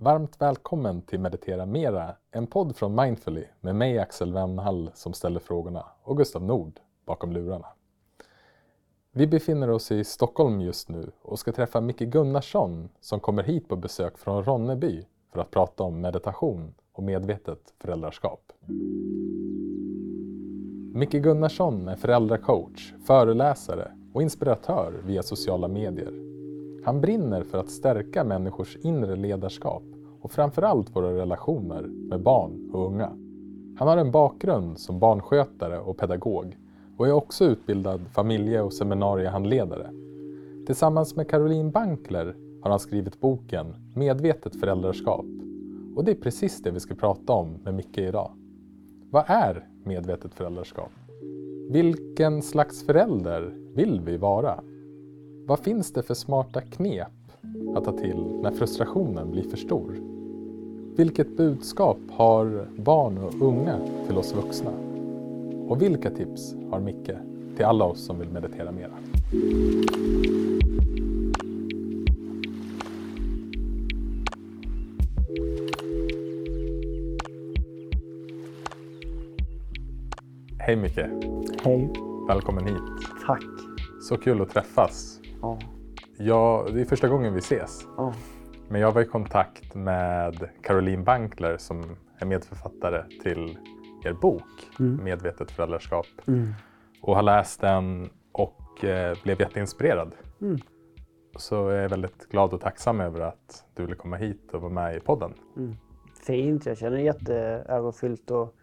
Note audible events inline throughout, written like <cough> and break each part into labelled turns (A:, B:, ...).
A: Varmt välkommen till Meditera Mera, en podd från Mindfully med mig Axel Wennhall som ställer frågorna och Gustav Nord bakom lurarna. Vi befinner oss i Stockholm just nu och ska träffa Micke Gunnarsson som kommer hit på besök från Ronneby för att prata om meditation och medvetet föräldraskap. Micke Gunnarsson är föräldracoach, föreläsare och inspiratör via sociala medier. Han brinner för att stärka människors inre ledarskap och framförallt våra relationer med barn och unga. Han har en bakgrund som barnskötare och pedagog och är också utbildad familje och seminariehandledare. Tillsammans med Caroline Bankler har han skrivit boken Medvetet föräldraskap. Och det är precis det vi ska prata om med Micke idag. Vad är medvetet föräldraskap? Vilken slags förälder vill vi vara? Vad finns det för smarta knep att ta till när frustrationen blir för stor? Vilket budskap har barn och unga till oss vuxna? Och vilka tips har Micke till alla oss som vill meditera mera? Hej Micke!
B: Hej.
A: Välkommen hit!
B: Tack.
A: Så kul att träffas.
B: Ja.
A: Ja, det är första gången vi ses.
B: Ja.
A: Men jag var i kontakt med Caroline Bankler som är medförfattare till er bok
B: Mm.
A: Medvetet föräldraskap
B: Mm.
A: och har läst den och eh, blev jätteinspirerad.
B: Mm.
A: Så jag är väldigt glad och tacksam över att du ville komma hit och vara med i podden.
B: Mm. Fint. Jag känner jätteärofyllt och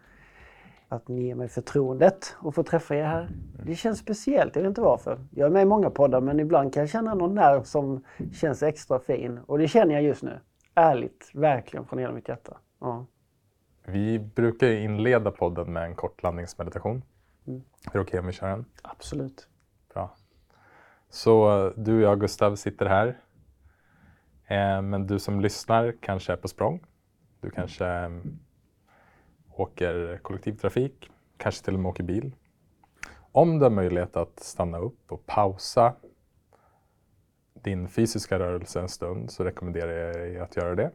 B: att ni ger mig förtroendet att få träffa er här. Det känns speciellt. Jag vet inte varför. Jag är med i många poddar men ibland kan jag känna någon nerv som känns extra fin. Och det känner jag just nu. Ärligt. Verkligen från hela mitt hjärta. Ja.
A: Vi brukar inleda podden med en kort landningsmeditation.
B: Mm.
A: Är det okej om vi kör en?
B: Absolut.
A: Bra. Så du och jag, Gustav, sitter här. Eh, Men du som lyssnar kanske är på språng. Du kanske åker kollektivtrafik, kanske till och med åker bil. Om du har möjlighet att stanna upp och pausa din fysiska rörelse en stund så rekommenderar jag dig att göra det.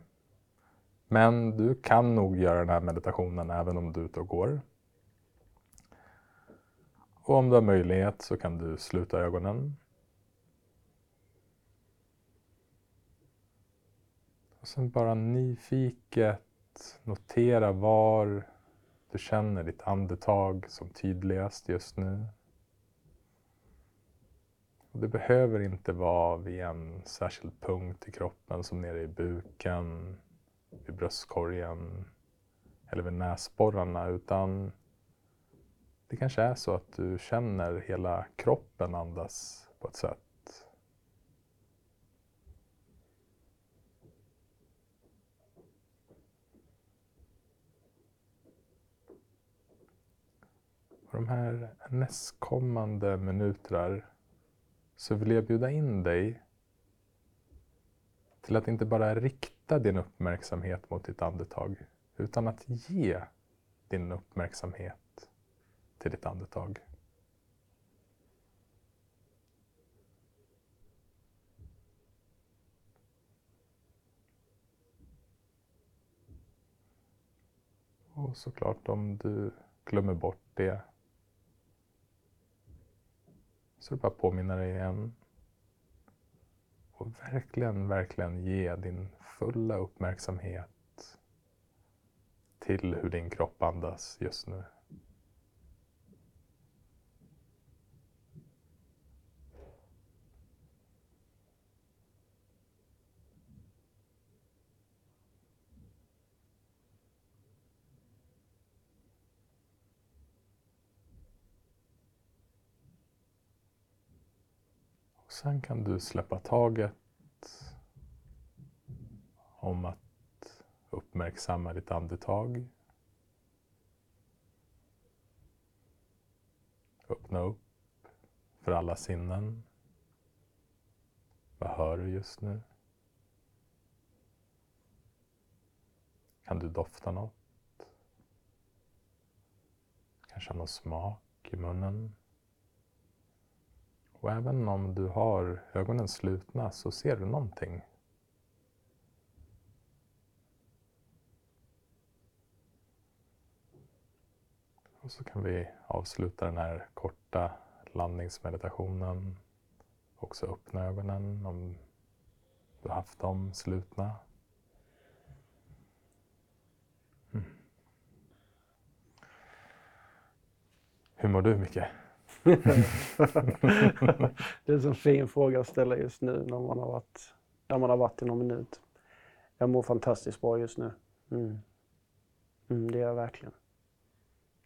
A: Men du kan nog göra den här meditationen även om du är ute och går. Och om du har möjlighet så kan du sluta ögonen. Och sen bara nyfiket notera var du känner ditt andetag som tydligast just nu. Och det behöver inte vara vid en särskild punkt i kroppen som nere i buken, vid bröstkorgen eller vid näsborrarna utan det kanske är så att du känner hela kroppen andas på ett sätt. De här nästkommande minuter så vill jag bjuda in dig till att inte bara rikta din uppmärksamhet mot ditt andetag utan att ge din uppmärksamhet till ditt andetag. Och såklart om du glömmer bort det så är det bara att påminna dig igen. Och verkligen, verkligen ge din fulla uppmärksamhet till hur din kropp andas just nu. Sen kan du släppa taget om att uppmärksamma ditt andetag. Öppna upp för alla sinnen. Vad hör du just nu? Kan du dofta något? Kanske ha någon smak i munnen? Och även om du har ögonen slutna så ser du någonting. Och så kan vi avsluta den här korta landningsmeditationen. Också öppna ögonen om du haft dem slutna. Hmm. Hur mår du, Micke?
B: Det är en så fin fråga att ställa just nu när man har varit, när man har varit i någon minut. Jag mår fantastiskt bra just nu. Mm. Mm, det gör jag verkligen.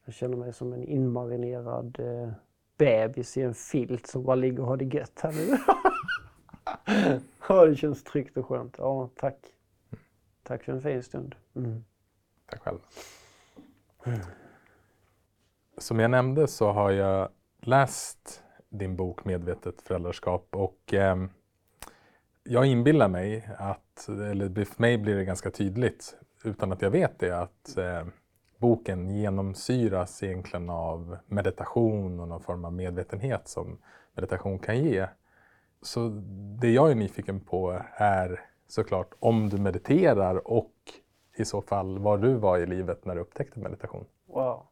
B: Jag känner mig som en inmarinerad eh, bebis i en filt som bara ligger och har det gött här nu. <laughs> ja, det känns tryggt och skönt. Ja, tack. Tack för en fin stund. Mm.
A: Tack själv. Som jag nämnde så har jag läst din bok Medvetet föräldraskap och eh, jag inbillar mig att, eller för mig blir det ganska tydligt utan att jag vet det, att eh, boken genomsyras egentligen av meditation och någon form av medvetenhet som meditation kan ge. Så det jag är nyfiken på är såklart om du mediterar och i så fall var du var i livet när du upptäckte meditation.
B: Wow.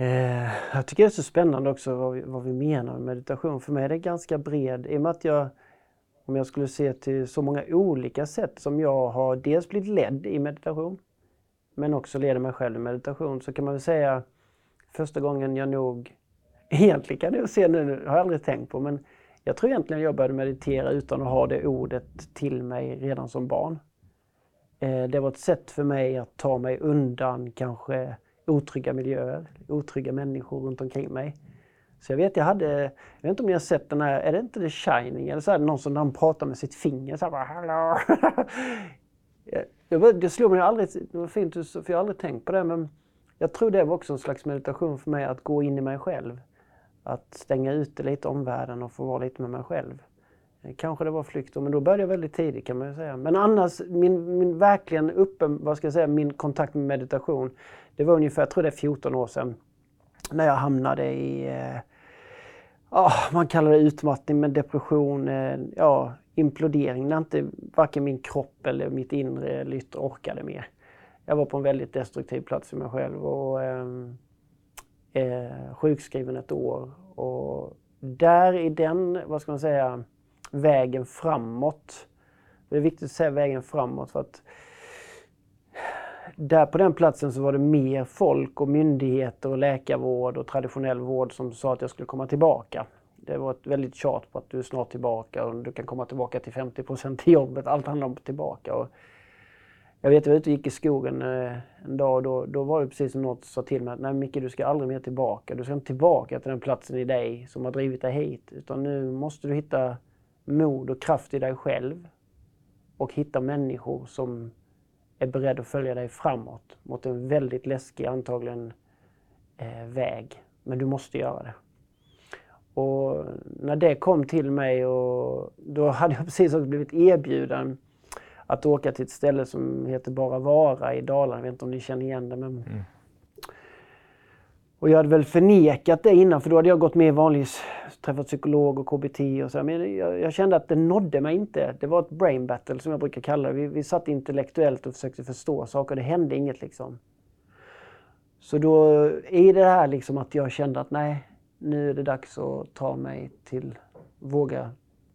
B: Eh, jag tycker det är så spännande också vad vi, vad vi menar med meditation. För mig är det ganska bred, i och med att jag, om jag skulle se till så många olika sätt som jag har dels blivit ledd i meditation, men också leder mig själv i meditation, så kan man väl säga första gången jag nog, <laughs> egentligen kan jag se nu, har jag aldrig tänkt på, men jag tror egentligen jag började meditera utan att ha det ordet till mig redan som barn. Eh, det var ett sätt för mig att ta mig undan kanske otrygga miljöer, otrygga människor runt omkring mig. Så jag vet, jag hade, jag vet inte om ni har sett den här, är det inte The Shining? Eller så här, någon som han pratar med sitt finger så här bara, Hallå! <laughs> det slog mig aldrig, det var fint för jag har aldrig tänkt på det men jag tror det var också en slags meditation för mig att gå in i mig själv. Att stänga ute lite omvärlden och få vara lite med mig själv. Kanske det var flykt, men då började jag väldigt tidigt kan man ju säga. Men annars, min, min verkligen uppen, vad ska jag säga, min kontakt med meditation, det var ungefär, jag tror det är 14 år sedan, när jag hamnade i, eh, oh, man kallar det utmattning, men depression, eh, ja, implodering, när inte varken min kropp eller mitt inre eller yttre orkade mer. Jag var på en väldigt destruktiv plats för mig själv och eh, eh, sjukskriven ett år. Och där i den, vad ska man säga, vägen framåt. Det är viktigt att säga vägen framåt för att där på den platsen så var det mer folk och myndigheter och läkarvård och traditionell vård som sa att jag skulle komma tillbaka. Det var ett väldigt tjat på att du är snart tillbaka och du kan komma tillbaka till 50 procent i jobbet. Allt handlar om tillbaka. Och jag vet, jag var ute och gick i skogen eh, en dag och då, då var det precis som något sa till mig att nej Micke, du ska aldrig mer tillbaka. Du ska inte tillbaka till den platsen i dig som har drivit dig hit. Utan nu måste du hitta mod och kraft i dig själv och hitta människor som är beredd att följa dig framåt mot en väldigt läskig antagligen eh, väg. Men du måste göra det. Och när det kom till mig och då hade jag <laughs> precis också blivit erbjuden att åka till ett ställe som heter Bara Vara i Dalarna. Jag vet inte om ni känner igen det. Men... Mm. Och jag hade väl förnekat det innan för då hade jag gått med i vanlig, träffat psykolog och KBT och så. Men jag, jag, kände att det nådde mig inte. Det var ett brain battle som jag brukar kalla det. Vi, vi satt intellektuellt och försökte förstå saker. Det hände inget liksom. Så då är det här liksom att jag kände att nej, nu är det dags att ta mig till, våga,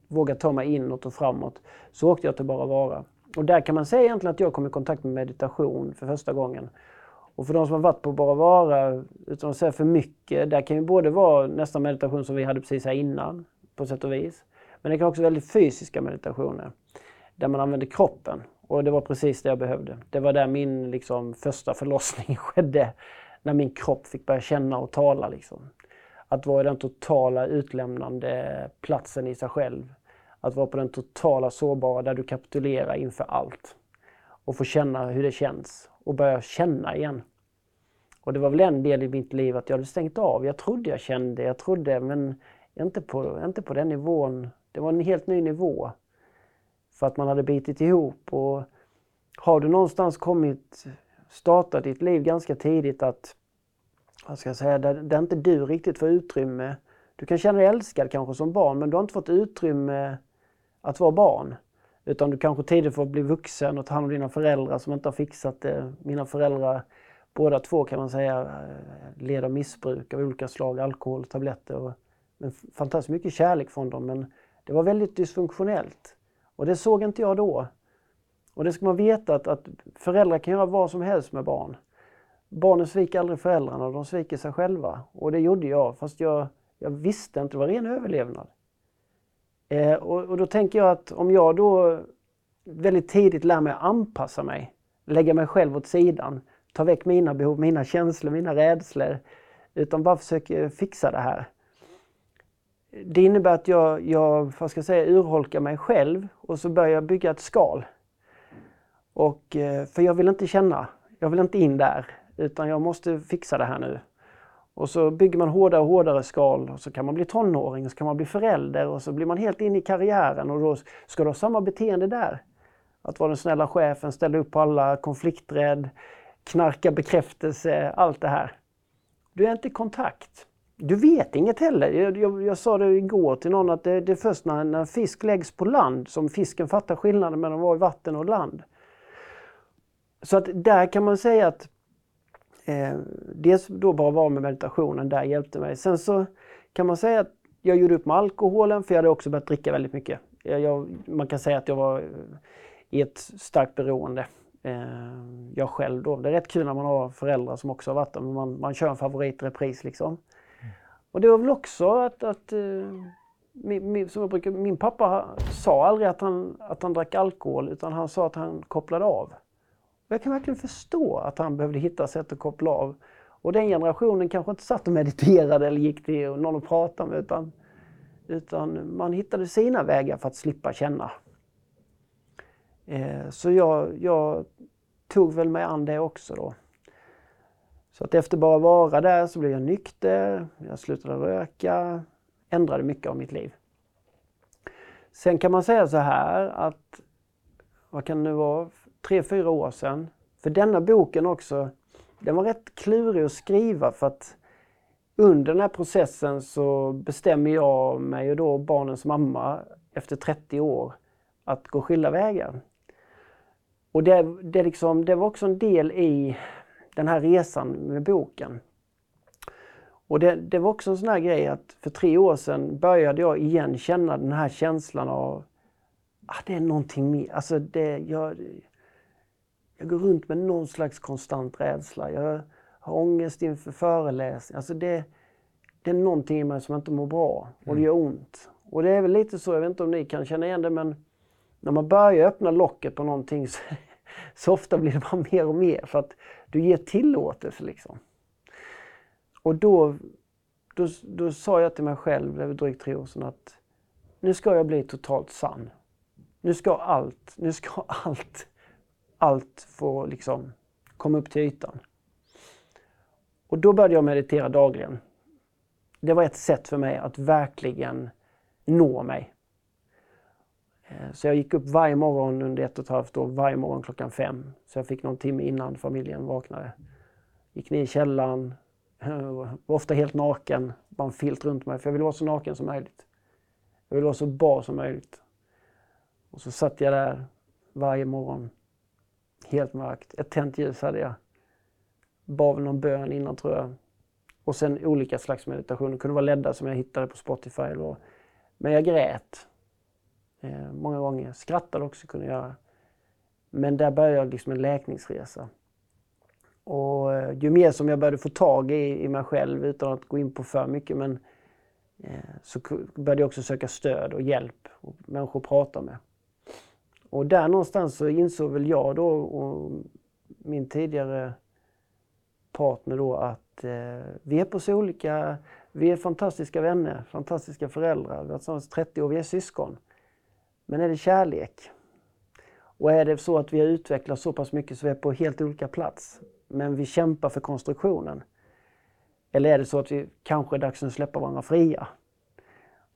B: våga ta mig inåt och framåt. Så åkte jag till Bara Vara. Och där kan man säga egentligen att jag kom i kontakt med meditation för första gången. Och för de som har varit på Bara Vara, utan att säga för mycket, där kan ju både vara nästan meditation som vi hade precis här innan, på sätt och vis. Men det kan också vara väldigt fysiska meditationer, där man använder kroppen. Och det var precis det jag behövde. Det var där min liksom, första förlossning <laughs> skedde, när min kropp fick börja känna och tala. Liksom. Att vara i den totala utlämnande platsen i sig själv. Att vara på den totala sårbara där du kapitulerar inför allt. Och få känna hur det känns och börja känna igen. Och det var väl en del i mitt liv att jag hade stängt av. Jag trodde jag kände, jag trodde men inte på, inte på den nivån. Det var en helt ny nivå. För att man hade bitit ihop och har du någonstans kommit, startat ditt liv ganska tidigt att, vad ska jag säga, där, där inte du riktigt får utrymme. Du kan känna dig älskad kanske som barn men du har inte fått utrymme att vara barn. Utan du kanske tidigt får bli vuxen och ta hand om dina föräldrar som inte har fixat det. Mina föräldrar båda två kan man säga eh, led av missbruk av olika slag, alkohol, tabletter. Och, men fantastiskt mycket kärlek från dem men det var väldigt dysfunktionellt. Och det såg inte jag då. Och det ska man veta att, att föräldrar kan göra vad som helst med barn. Barnen sviker aldrig föräldrarna, de sviker sig själva. Och det gjorde jag, fast jag, jag visste inte, det var ren överlevnad. Eh, och, och, då tänker jag att om jag då väldigt tidigt lär mig att anpassa mig, lägga mig själv åt sidan, ta väck mina behov, mina känslor, mina rädslor, utan bara försöker fixa det här. Det innebär att jag, jag vad ska jag säga, urholkar mig själv och så börjar jag bygga ett skal. Och, eh, för jag vill inte känna, jag vill inte in där, utan jag måste fixa det här nu. Och så bygger man hårdare och hårdare skal och så kan man bli tonåring och så kan man bli förälder och så blir man helt inne i karriären och då ska du ha samma beteende där. Att vara den snälla chefen, ställa upp på alla, konflikträdd, knarka bekräftelse, allt det här. Du är inte i kontakt. Du vet inget heller. Jag, jag, jag sa det igår till någon att det, det är först när, när fisk läggs på land som fisken fattar skillnaden mellan att vara i vatten och land. Så att där kan man säga att eh, dels då bara vara med meditationen, där hjälpte mig. Sen så kan man säga att jag gjorde upp med alkoholen för jag hade också börjat dricka väldigt mycket. Jag, jag, man kan säga att jag var i ett starkt beroende. Eh, jag själv då. Det är rätt kul när man har föräldrar som också har varit där, men man, man kör en favoritrepris liksom. Mm. Och det var väl också att, att eh, min, min, som jag brukar, min pappa sa aldrig att han, att han drack alkohol utan han sa att han kopplade av. Jag kan verkligen förstå att han behövde hitta sätt att koppla av. Och den generationen kanske inte satt och mediterade eller gick till någon att prata med utan, utan man hittade sina vägar för att slippa känna. Eh, så jag, jag, tog väl mig an det också då. Så att efter bara vara där så blev jag nykter, jag slutade röka, ändrade mycket av mitt liv. Sen kan man säga så här att, vad kan det nu vara, tre, fyra år sedan. För denna boken också, den var rätt klurig att skriva för att under den här processen så bestämmer jag mig och då barnens mamma efter 30 år att gå skilda vägar. Och det, det, liksom, det var också en del i den här resan med boken. Och det, det, var också en sån här grej att för tre år sedan började jag igen känna den här känslan av att ah, det är någonting mer. Alltså det, jag, jag går runt med någon slags konstant rädsla. Jag har ångest inför föreläsningar. Alltså det, det är någonting i mig som inte mår bra och det mm. gör ont. Och det är väl lite så, jag vet inte om ni kan känna igen det, men när man börjar öppna locket på någonting så, <laughs> så ofta blir det bara mer och mer för att du ger tillåtelse liksom. Och då, då, då sa jag till mig själv, det var drygt tre år sedan, att nu ska jag bli totalt sann. Nu ska allt, nu ska <laughs> allt allt får liksom komma upp till ytan. Och då började jag meditera dagligen. Det var ett sätt för mig att verkligen nå mig. Eh, så jag gick upp varje morgon under ett och ett halvt år, varje morgon klockan fem. Så jag fick någon timme innan familjen vaknade. Gick ner i källaren, eh, var ofta helt naken, bara en filt runt mig, för jag ville vara så naken som möjligt. Jag ville vara så bar som möjligt. Och så satt jag där varje morgon Helt mörkt. Ett tänt ljus hade jag. Bad väl någon bön innan tror jag. Och sen olika slags meditationer. Det kunde vara ledda som jag hittade på Spotify. Eller Men jag grät. Eh, många gånger. Skrattade också kunde jag göra. Men där började liksom en läkningsresa. Och eh, ju mer som jag började få tag i, i mig själv utan att gå in på för mycket men eh, så började jag också söka stöd och hjälp och människor att prata med. Och där någonstans så insåg väl jag då och min tidigare partner då att eh, vi är på så olika, vi är fantastiska vänner, fantastiska föräldrar, vi har varit tillsammans 30 år, vi är syskon. Men är det kärlek? Och är det så att vi har utvecklats så pass mycket så vi är på helt olika plats, men vi kämpar för konstruktionen? Eller är det så att vi kanske är dags att släppa varandra fria?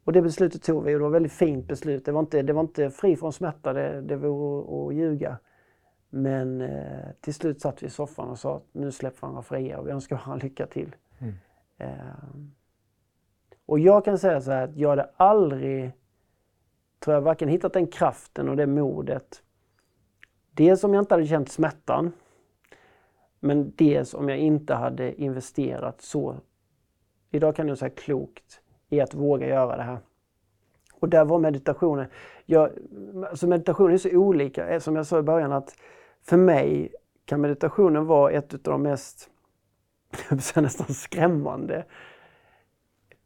B: Och det beslutet tog vi och det var ett väldigt fint beslut. Det var inte, det var inte fri från smärta, det, det vore att ljuga. Men eh, till slut satt vi i soffan och sa att nu släpper varandra fria och vi önskar varandra lycka till. Mm. Eh, och jag kan säga så här att jag hade aldrig, tror jag, varken hittat den kraften och det modet. Dels om jag inte hade känt smärtan. Men dels om jag inte hade investerat så, idag kan jag säga klokt, i att våga göra det här. Och där var meditationen, jag, alltså meditationen är så olika, eh, som jag sa i början att för mig kan meditationen vara ett av de mest, <laughs> nästan skrämmande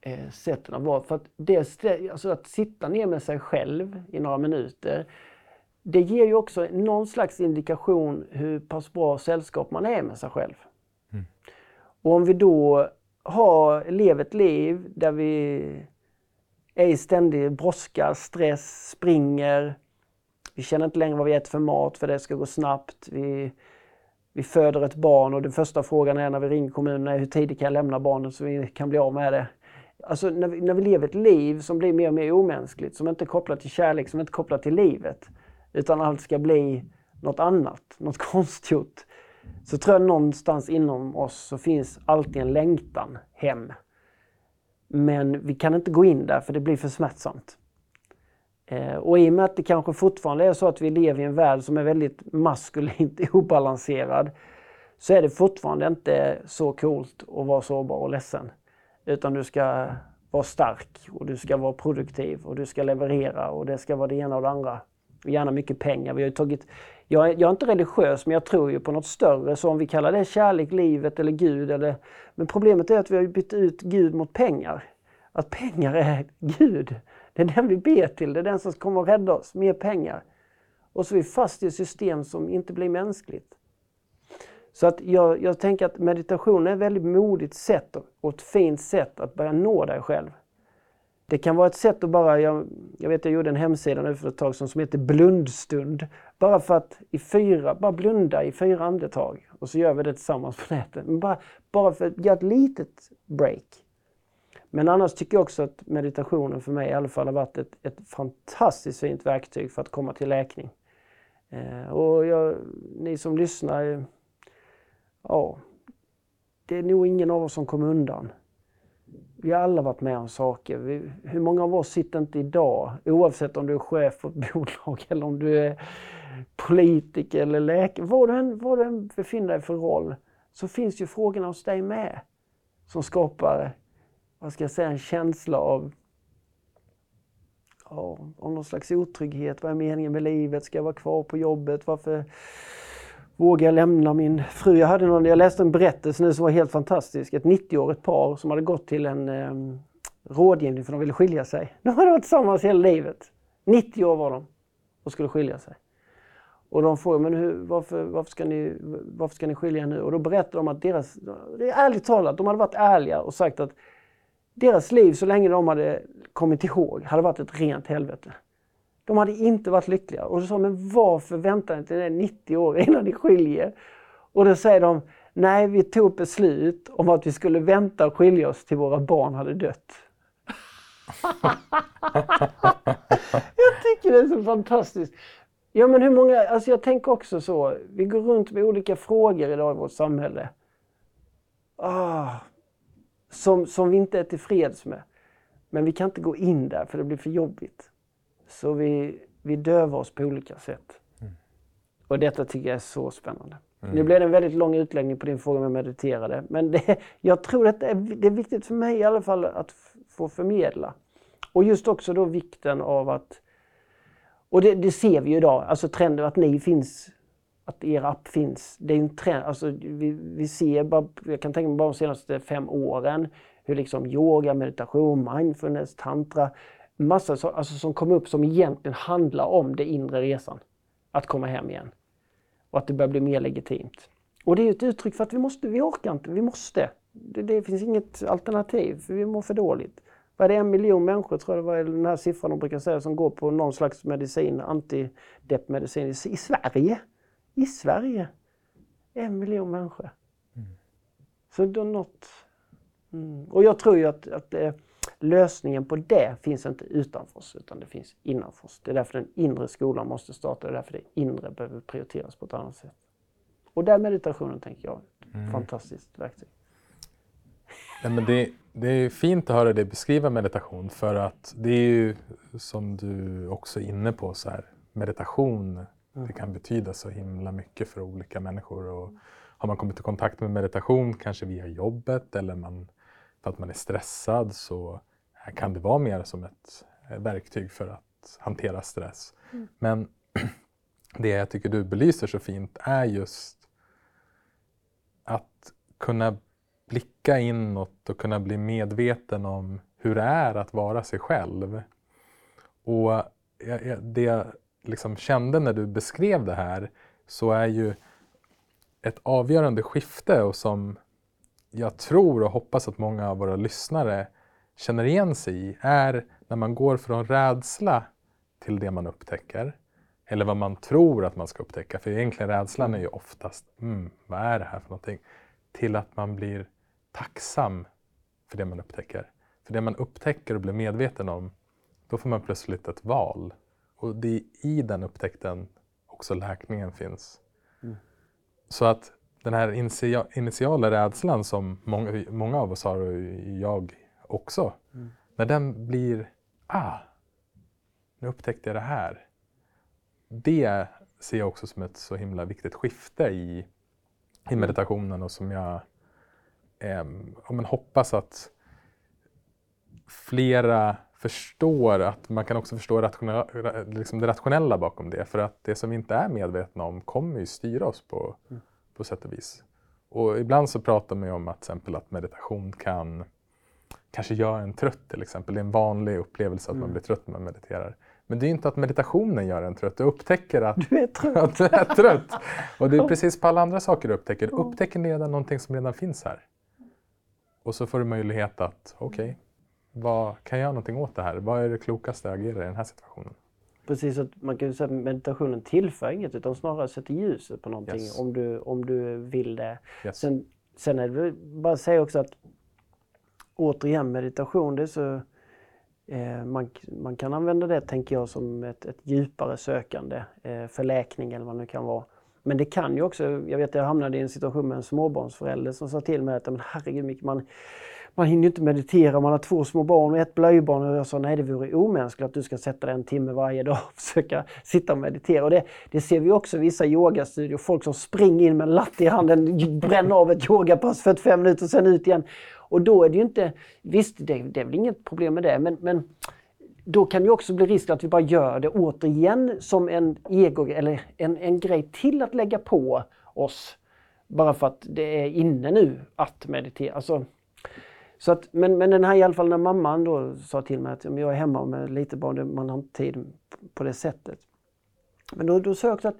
B: eh, sätten att vara. För att, det, alltså att sitta ner med sig själv i några minuter, det ger ju också någon slags indikation hur pass bra sällskap man är med sig själv. Mm. Och om vi då ha, leva ett liv där vi är i ständig brådska, stress, springer. Vi känner inte längre vad vi äter för mat för det ska gå snabbt. Vi, vi föder ett barn och den första frågan är när vi ringer kommunen är hur tidigt kan jag lämna barnet så vi kan bli av med det. Alltså när vi, när vi lever ett liv som blir mer och mer omänskligt, som inte är kopplat till kärlek, som inte är kopplat till livet, utan allt ska bli något annat, något <laughs> konstgjort. Så tror jag någonstans inom oss så finns alltid en längtan hem. Men vi kan inte gå in där för det blir för smärtsamt. Eh, och i och med att det kanske fortfarande är så att vi lever i en värld som är väldigt maskulint <laughs> obalanserad så är det fortfarande inte så coolt att vara sårbar och ledsen. Utan du ska vara stark och du ska vara produktiv och du ska leverera och det ska vara det ena och det andra. Och gärna mycket pengar. Vi har tagit, jag, är, jag är inte religiös men jag tror ju på något större. Så om vi kallar det kärlek, livet eller Gud. Eller, men problemet är att vi har bytt ut Gud mot pengar. Att pengar är Gud. Det är den vi ber till. Det är den som kommer att rädda oss. Mer pengar. Och så är vi fast i ett system som inte blir mänskligt. Så att jag, jag tänker att meditation är ett väldigt modigt sätt och ett fint sätt att börja nå dig själv. Det kan vara ett sätt att bara, jag, jag vet jag gjorde en hemsida nu för ett tag sedan som heter Blundstund. Bara för att i fyra, bara blunda i fyra andetag och så gör vi det tillsammans på nätet. Men bara, bara för att göra ett litet break. Men annars tycker jag också att meditationen för mig i alla fall har varit ett, ett fantastiskt fint verktyg för att komma till läkning. Eh, och jag, ni som lyssnar, eh, ja, det är nog ingen av oss som kommer undan. Vi har alla varit med om saker. Vi, hur många av oss sitter inte idag, oavsett om du är chef för ett <laughs> bolag eller om du är politiker eller läkare, vad du än, vad du än befinner dig för roll, så finns ju frågorna hos dig med. Som skapar, vad ska jag säga, en känsla av ja, om någon slags otrygghet. Vad är meningen med livet? Ska jag vara kvar på jobbet? Varför vågar jag lämna min fru? Jag, hade någon, jag läste en berättelse nu som var helt fantastisk. Ett 90-årigt par som hade gått till en eh, rådgivning för de ville skilja sig. De hade varit tillsammans hela livet. 90 år var de och skulle skilja sig. Och de frågade, men hur, varför, varför, ska ni, varför ska ni skilja nu? Och då berättade de att deras, det är ärligt talat, de hade varit ärliga och sagt att deras liv så länge de hade kommit ihåg hade varit ett rent helvete. De hade inte varit lyckliga. Och då sa men varför väntar ni till det 90 år innan ni skiljer? Och då säger de, nej vi tog beslut om att vi skulle vänta och skilja oss till våra barn hade dött. <laughs> jag tycker det är så fantastiskt. Ja men hur många, alltså jag tänker också så, vi går runt med olika frågor idag i vårt samhälle. Ah, som, som vi inte är tillfreds med. Men vi kan inte gå in där för det blir för jobbigt. Så vi, vi dövar oss på olika sätt. Mm. Och detta tycker jag är så spännande. Mm. Nu blev det en väldigt lång utläggning på din fråga om jag mediterade. Men det, <laughs> jag tror att det är, det är viktigt för mig i alla fall att få förmedla. Och just också då vikten av att och det, det, ser vi ju idag, alltså trenden att ni finns, att er app finns. Det är en trend, alltså vi, vi ser, bara, jag kan tänka mig bara de senaste fem åren, hur liksom yoga, meditation, mindfulness, tantra, massa så, alltså, som kommer upp som egentligen handlar om den inre resan. Att komma hem igen. Och att det börjar bli mer legitimt. Och det är ett uttryck för att vi måste, vi orkar inte, vi måste. Det, det finns inget alternativ, för vi mår för dåligt vad är det, en miljon människor tror jag det var den här siffran de brukar säga som går på någon slags medicin, antideppmedicin i, i Sverige. I Sverige. En miljon människor. Mm. Så det är något... Mm. Och jag tror ju att, att eh, lösningen på det finns inte utanför oss utan det finns innanför oss. Det är därför den inre skolan måste starta, det är därför det inre behöver prioriteras på ett annat sätt. Och där meditationen tänker jag, ett mm. fantastiskt verktyg.
A: Ja, men det, det är fint att höra dig beskriva meditation för att det är ju som du också är inne på så här, meditation mm. det kan betyda så himla mycket för olika människor och har man kommit i kontakt med meditation, kanske via jobbet eller man, för att man är stressad, så kan det vara mer som ett verktyg för att hantera stress. Mm. Men <clears throat> det jag tycker du belyser så fint är just att kunna blicka inåt och kunna bli medveten om hur det är att vara sig själv. Och det jag liksom kände när du beskrev det här så är ju ett avgörande skifte och som jag tror och hoppas att många av våra lyssnare känner igen sig i är när man går från rädsla till det man upptäcker. Eller vad man tror att man ska upptäcka. För egentligen rädslan är ju oftast, mm, vad är det här för någonting? Till att man blir tacksam för det man upptäcker. För det man upptäcker och blir medveten om, då får man plötsligt ett val. Och det är i den upptäckten också läkningen finns. Mm. Så att den här initiala rädslan som många, många av oss har, och jag också, mm. när den blir ah, nu upptäckte jag det här. Det ser jag också som ett så himla viktigt skifte i, i mm. meditationen och som jag eh, ja, hoppas att flera förstår att man kan också förstå rationella, liksom det rationella bakom det. För att det som vi inte är medvetna om kommer ju styra oss på, mm. på sätt och vis. Och ibland så pratar man ju om att, exempel att meditation kan kanske göra en trött till exempel. Det är en vanlig upplevelse att mm. man blir trött när man mediterar. Men det är inte att meditationen gör en trött. Du upptäcker att
B: du är trött. <laughs>
A: Att du är trött. Och det är precis på alla andra saker du upptäcker. Du upptäcker redan någonting som redan finns här. Och så får du möjlighet att, okej, okay, vad kan jag göra någonting åt det här? Vad är det klokaste att agera i den här situationen?
B: Precis, att man kan säga att meditationen tillför inget utan snarare sätter ljuset på någonting yes. om, du, om du vill det. Yes. Sen, sen är det bara att säga också att återigen meditation, det är så eh, man, man kan använda det, tänker jag, som ett, ett djupare sökande eh, för läkning eller vad det nu kan vara. Men det kan ju också, jag vet jag hamnade i en situation med en småbarnsförälder som sa till mig att men herregud, man, man hinner ju inte meditera, man har två små barn och ett blöjbarn. Och jag sa nej, det vore omänskligt att du ska sätta dig en timme varje dag och <laughs> försöka sitta och meditera. Och det, det ser vi också i vissa yogastudior, folk som springer in med en latte i handen, bränner av ett yogapass 45 minuter och sen ut igen. Och då är det ju inte, visst det, det är väl inget problem med det, men, men då kan det också bli risk att vi bara gör det återigen som en ego eller en, en grej till att lägga på oss. Bara för att det är inne nu att meditera. Alltså, så att, men, men den här i alla fall när mamman då sa till mig att jag är hemma med lite barn, man har inte tid på det sättet. Men då, då sa jag också att,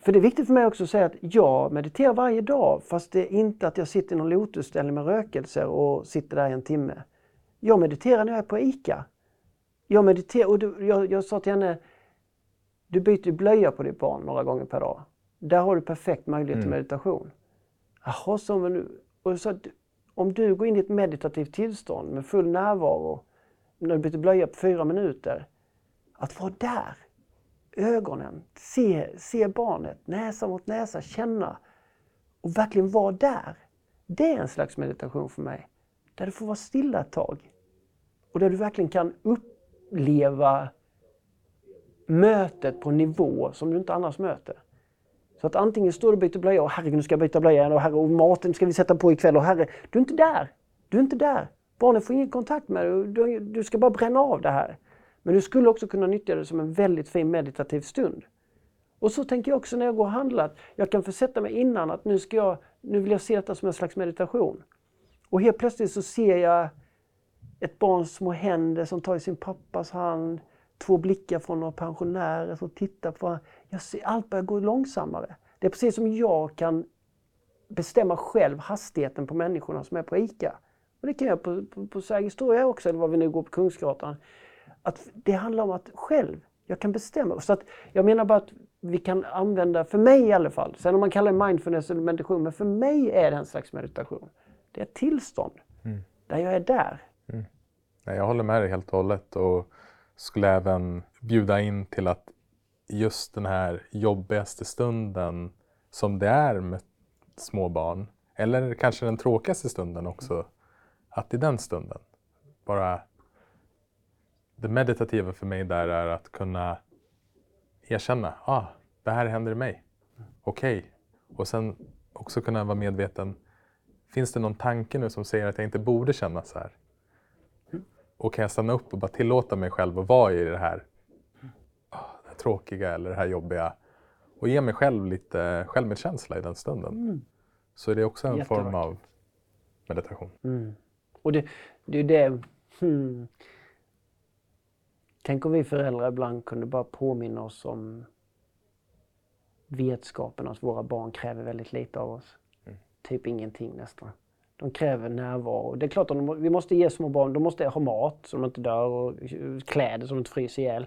B: för det är viktigt för mig också att säga att jag mediterar varje dag fast det är inte att jag sitter i någon lotusställning med rökelser och sitter där i en timme. Jag mediterar när jag är på ICA. Jag mediterar och du, jag, jag sa till henne, du byter blöja på ditt barn några gånger per dag. Där har du perfekt möjlighet till mm. meditation. Jaha, så men nu. Och så, om du går in i ett meditativt tillstånd med full närvaro när du byter blöja på fyra minuter. Att vara där, ögonen, se, se barnet, näsa mot näsa, känna och verkligen vara där. Det är en slags meditation för mig. Där du får vara stilla ett tag. Och där du verkligen kan uppleva mötet på en nivå som du inte annars möter. Så att antingen står du och byter blöja och herregud nu ska jag byta blöja och, herre, och maten ska vi sätta på ikväll och herre, du är inte där. Du är inte där. Barnen får ingen kontakt med dig. Du, du ska bara bränna av det här. Men du skulle också kunna nyttja det som en väldigt fin meditativ stund. Och så tänker jag också när jag går och handlar. Jag kan försätta mig innan att nu, ska jag, nu vill jag se detta som en slags meditation. Och helt plötsligt så ser jag ett barns små händer som tar i sin pappas hand. Två blickar från några pensionärer som tittar på jag ser, allt börjar gå långsammare. Det är precis som jag kan bestämma själv hastigheten på människorna som är på ICA. Och det kan jag på, på, på Sergels torg också, eller var vi nu går på Kungsgatan. Att det handlar om att själv, jag kan bestämma. Så att jag menar bara att vi kan använda, för mig i alla fall, sen om man kallar det mindfulness eller meditation, men för mig är det en slags meditation. Det är ett tillstånd mm. där jag är där. Mm.
A: Jag håller med dig helt och hållet och skulle även bjuda in till att just den här jobbigaste stunden som det är med små barn, eller kanske den tråkigaste stunden också, att i den stunden bara det meditativa för mig där är att kunna erkänna, ah, det här händer mig. Okej. Okay. Och sen, också kunna vara medveten. Finns det någon tanke nu som säger att jag inte borde känna så här? Och kan jag stanna upp och bara tillåta mig själv att vara i det här, ah, det här tråkiga eller det här jobbiga och ge mig själv lite självmedkänsla i den stunden. Mm. Så är det också en Jättevackert. form av meditation.
B: Mm. Och det, det är det... Hmm. Tänk om vi föräldrar ibland kunde bara påminna oss om vetskapen att våra barn kräver väldigt lite av oss. Mm. Typ ingenting nästan. De kräver närvaro. Det är klart att de, vi måste ge små barn, de måste ha mat så de inte dör och kläder så de inte fryser ihjäl.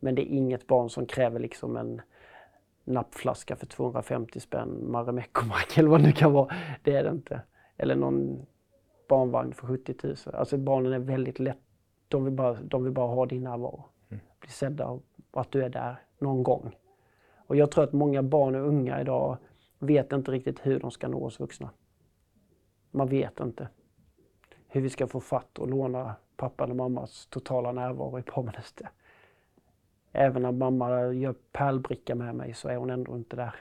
B: Men det är inget barn som kräver liksom en nappflaska för 250 spänn, Marimekko-mack eller vad det kan vara. Det är det inte. Eller någon barnvagn för 70 000. Alltså barnen är väldigt lätt, de vill bara, de vill bara ha din närvaro. Mm. Bli sedda och att du är där någon gång. Och jag tror att många barn och unga idag vet inte riktigt hur de ska nå oss vuxna. Man vet inte hur vi ska få fatt och låna pappa eller mammas totala närvaro i Palmeräste. Även när mamma gör pärlbricka med mig så är hon ändå inte där.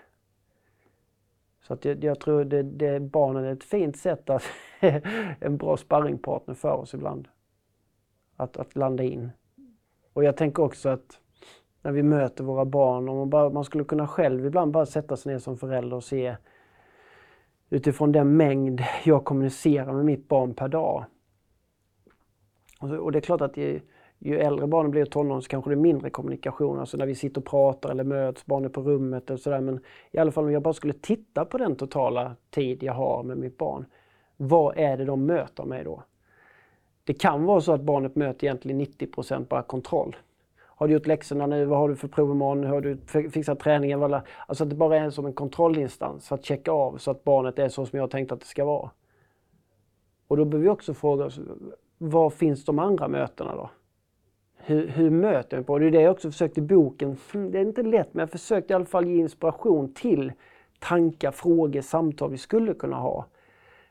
B: Så att jag, jag tror det, det barnen är ett fint sätt att <laughs> en bra sparringpartner för oss ibland. Att, att landa in. Och jag tänker också att när vi möter våra barn, om man, bara, man skulle kunna själv ibland bara sätta sig ner som förälder och se utifrån den mängd jag kommunicerar med mitt barn per dag. Och, och det är klart att ju, ju äldre barnen blir tonåring så kanske det är mindre kommunikation, alltså när vi sitter och pratar eller möts, barnen på rummet och sådär. Men i alla fall om jag bara skulle titta på den totala tid jag har med mitt barn. Vad är det de möter mig då? Det kan vara så att barnet möter egentligen 90 bara kontroll. Har du gjort läxorna nu? Vad har du för prov imorgon? Har du fixat träningen? Alltså att det bara är som en kontrollinstans för att checka av så att barnet är så som jag tänkt att det ska vara. Och då behöver vi också fråga oss, var finns de andra mötena då? hur, hur möter vi på? Det är det jag också försökt i boken. Hmm, det är inte lätt, men jag försökte i alla fall ge inspiration till tankar, frågor, samtal vi skulle kunna ha.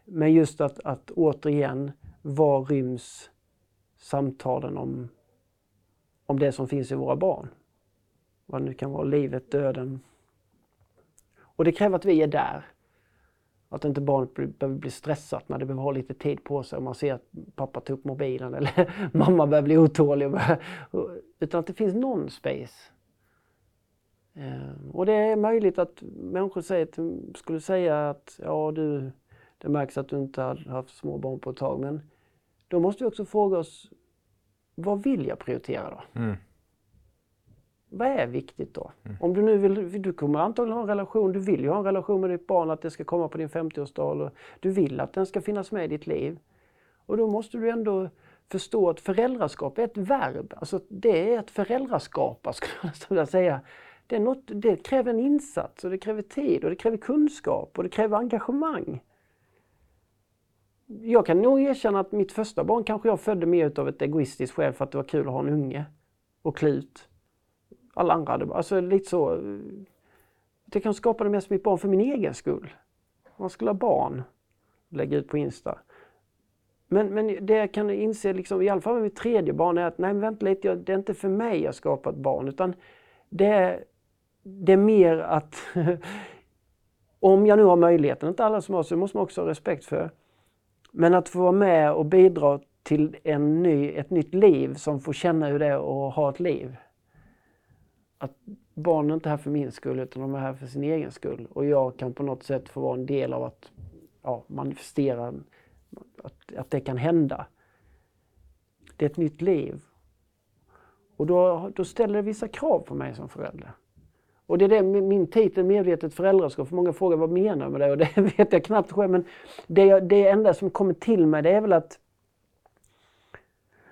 B: Men just att, att återigen, var ryms samtalen om, om det som finns i våra barn? Vad det nu kan vara, livet, döden. Och det kräver att vi är där. Att inte barnet behöver bli stressat när det behöver ha lite tid på sig och man ser att pappa tar upp mobilen eller <laughs> mamma börjar bli otålig. <laughs> Utan att det finns någon space. Eh, och det är möjligt att människor säger, skulle säga att ja du, det märks att du inte har haft små barn på ett tag. Men då måste vi också fråga oss, vad vill jag prioritera då? Mm vad är viktigt då? Mm. Om du nu vill, du kommer antagligen ha en relation, du vill ju ha en relation med ditt barn, att det ska komma på din 50-årsdag och du vill att den ska finnas med i ditt liv. Och då måste du ändå förstå att föräldraskap är ett verb. Alltså det är ett föräldraskapa skulle jag säga. Det, något, det kräver en insats och det kräver tid och det kräver kunskap och det kräver engagemang. Jag kan nog erkänna att mitt första barn kanske jag födde mer av ett egoistiskt skäl för att det var kul att ha en unge och klä ut alla andra hade Alltså lite så. Eh, det kan skapa det mest mitt barn för min egen skull. Man skulle ha barn. Lägga ut på Insta. Men, men det jag kan inse, liksom, i alla fall med mitt tredje barn, är att nej vänta lite, det är inte för mig jag skapar ett barn. Utan det är, det är mer att <laughs> om jag nu har möjligheten, inte alla som har så det måste man också ha respekt för. Men att få vara med och bidra till en ny, ett nytt liv som får känna hur det är att ha ett liv att barnen är inte här för min skull utan de är här för sin egen skull. Och jag kan på något sätt få vara en del av att ja, manifestera att, att det kan hända. Det är ett nytt liv. Och då, då ställer det vissa krav på mig som förälder. Och det är det min titel medvetet föräldraskap. För många frågar vad menar med det? Och det <laughs> vet jag knappt själv. Men det, det enda som kommer till mig det är väl att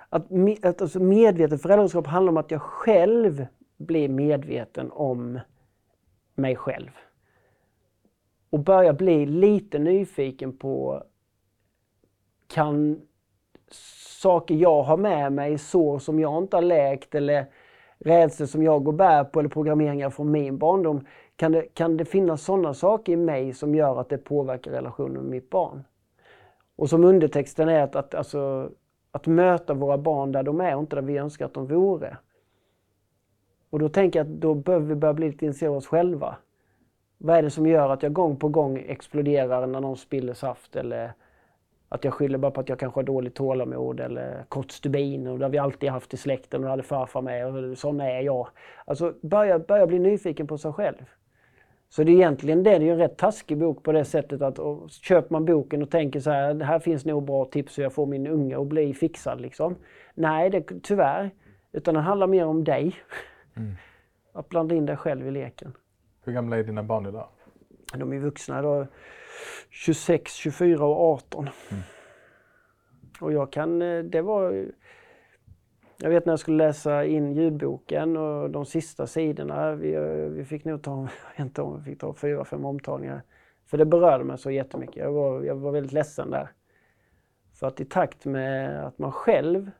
B: att, att alltså medvetet föräldraskap handlar om att jag själv blir medveten om mig själv. Och börjar bli lite nyfiken på kan saker jag har med mig, sår som jag inte har läkt eller rädslor som jag går bär på eller programmeringar från min barndom. Kan det, kan det finnas sådana saker i mig som gör att det påverkar relationen med mitt barn? Och som undertexten är att, att, alltså, att möta våra barn där de är och inte där vi önskar att de vore. Och då tänker jag att då behöver vi börja bli lite intresserade av oss själva. Vad är det som gör att jag gång på gång exploderar när någon spiller saft eller att jag skyller bara på att jag kanske har dåligt tålamod eller kort stubin och det har vi alltid haft i släkten och det hade farfar med och sån är jag. Alltså börja, börja bli nyfiken på sig själv. Så det är egentligen det, det är ju en rätt taskig bok på det sättet att och, köper man boken och tänker så här, det här finns nog bra tips så jag får min unge att bli fixad liksom. Nej, det, tyvärr. Utan den handlar mer om dig. Mm. Att blanda in dig själv i leken.
A: Hur gamla är dina barn idag?
B: De är vuxna då. 26, 24 och 18. Mm. Och jag kan, eh, det var... Jag vet när jag skulle läsa in ljudboken och de sista sidorna, vi, eh, vi fick nog ta, <laughs> inte om vi fick ta fyra, fem omtagningar. För det berörde mig så jättemycket. Jag var, jag var väldigt ledsen där. För att i takt med att man själv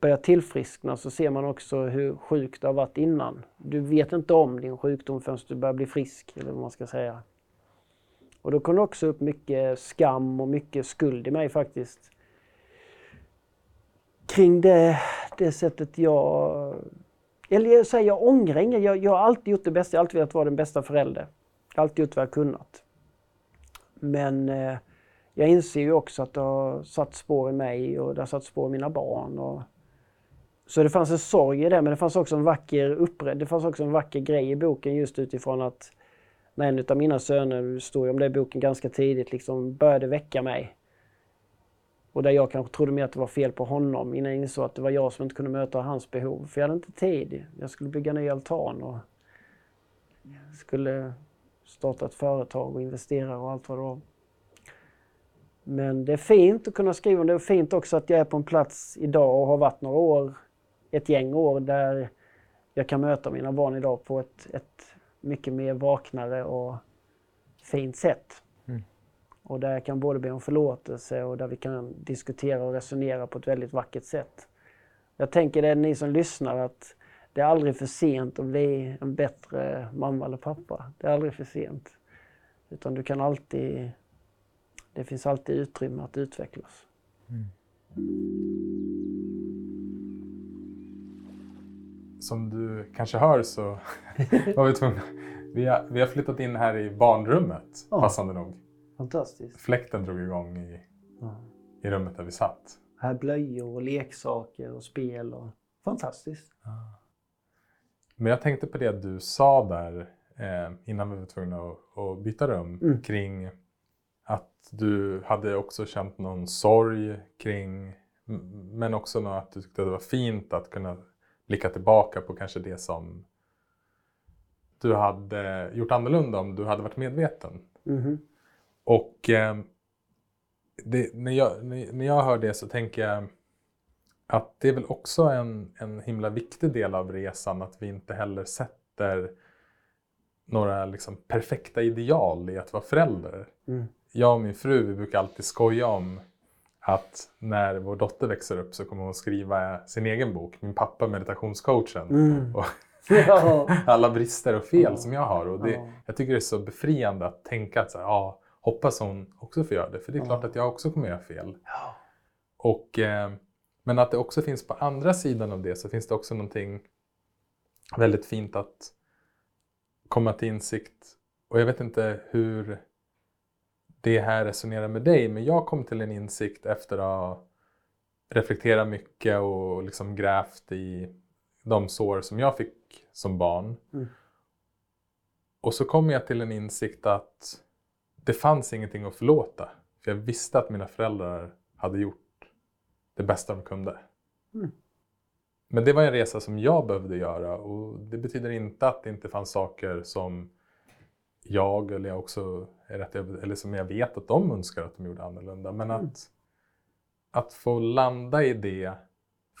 B: börjar tillfriskna så ser man också hur sjuk det har varit innan. Du vet inte om din sjukdom förrän du börjar bli frisk, eller vad man ska säga. Och då kom det också upp mycket skam och mycket skuld i mig faktiskt. Kring det, det sättet jag... Eller jag säger, jag ångrar inget. Jag, jag har alltid gjort det bästa. Jag har alltid velat vara den bästa förälder. Jag har alltid gjort vad jag kunnat. Men eh, jag inser ju också att det har satt spår i mig och det har satt spår i mina barn. Och... Så det fanns en sorg i det, men det fanns också en vacker upprädd. Det fanns också en vacker grej i boken just utifrån att när en av mina söner, det står ju om det i boken ganska tidigt, liksom började väcka mig. Och där jag kanske trodde mer att det var fel på honom innan jag insåg att det var jag som inte kunde möta hans behov. För jag hade inte tid. Jag skulle bygga ny altan och skulle starta ett företag och investera och allt vad det var. Men det är fint att kunna skriva. Det är fint också att jag är på en plats idag och har varit några år, ett gäng år, där jag kan möta mina barn idag på ett, ett mycket mer vaknare och fint sätt. Mm. Och där jag kan både be om förlåtelse och där vi kan diskutera och resonera på ett väldigt vackert sätt. Jag tänker det ni som lyssnar att det är aldrig för sent att bli en bättre mamma eller pappa. Det är aldrig för sent. Utan du kan alltid, det finns alltid utrymme att utvecklas. Mm.
A: Som du kanske hör så <laughs> var vi tvungna. Vi har, vi har flyttat in här i barnrummet, ja. passande nog.
B: Fantastiskt.
A: Fläkten drog igång i, ja. i rummet där vi satt.
B: Här blöjor och leksaker och spel. Och... Fantastiskt. Ja.
A: Men jag tänkte på det du sa där eh, innan vi var tvungna att, att byta rum mm. kring att du hade också känt någon sorg kring men också att du tyckte att det var fint att kunna blicka tillbaka på kanske det som du hade gjort annorlunda om du hade varit medveten. Mm. Och eh, det, när, jag, när jag hör det så tänker jag att det är väl också en, en himla viktig del av resan att vi inte heller sätter några liksom perfekta ideal i att vara förälder. Mm. Jag och min fru vi brukar alltid skoja om att när vår dotter växer upp så kommer hon skriva sin egen bok, Min pappa meditationscoachen. Mm. Och <laughs> <laughs> alla brister och fel ja. som jag har. Och det, ja. Jag tycker det är så befriande att tänka att så här, ja, hoppas hon också får göra det. För det är klart att jag också kommer göra fel. Och, eh, men att det också finns på andra sidan av det så finns det också någonting väldigt fint att komma till insikt. Och jag vet inte hur det här resonerar med dig. Men jag kom till en insikt efter att ha reflekterat mycket och liksom grävt i de sår som jag fick som barn. Mm. Och så kom jag till en insikt att det fanns ingenting att förlåta. För jag visste att mina föräldrar hade gjort det bästa de kunde. Mm. Men det var en resa som jag behövde göra och det betyder inte att det inte fanns saker som jag eller jag också är rätt eller som jag vet att de önskar att de gjorde annorlunda. Men mm. att, att få landa i det,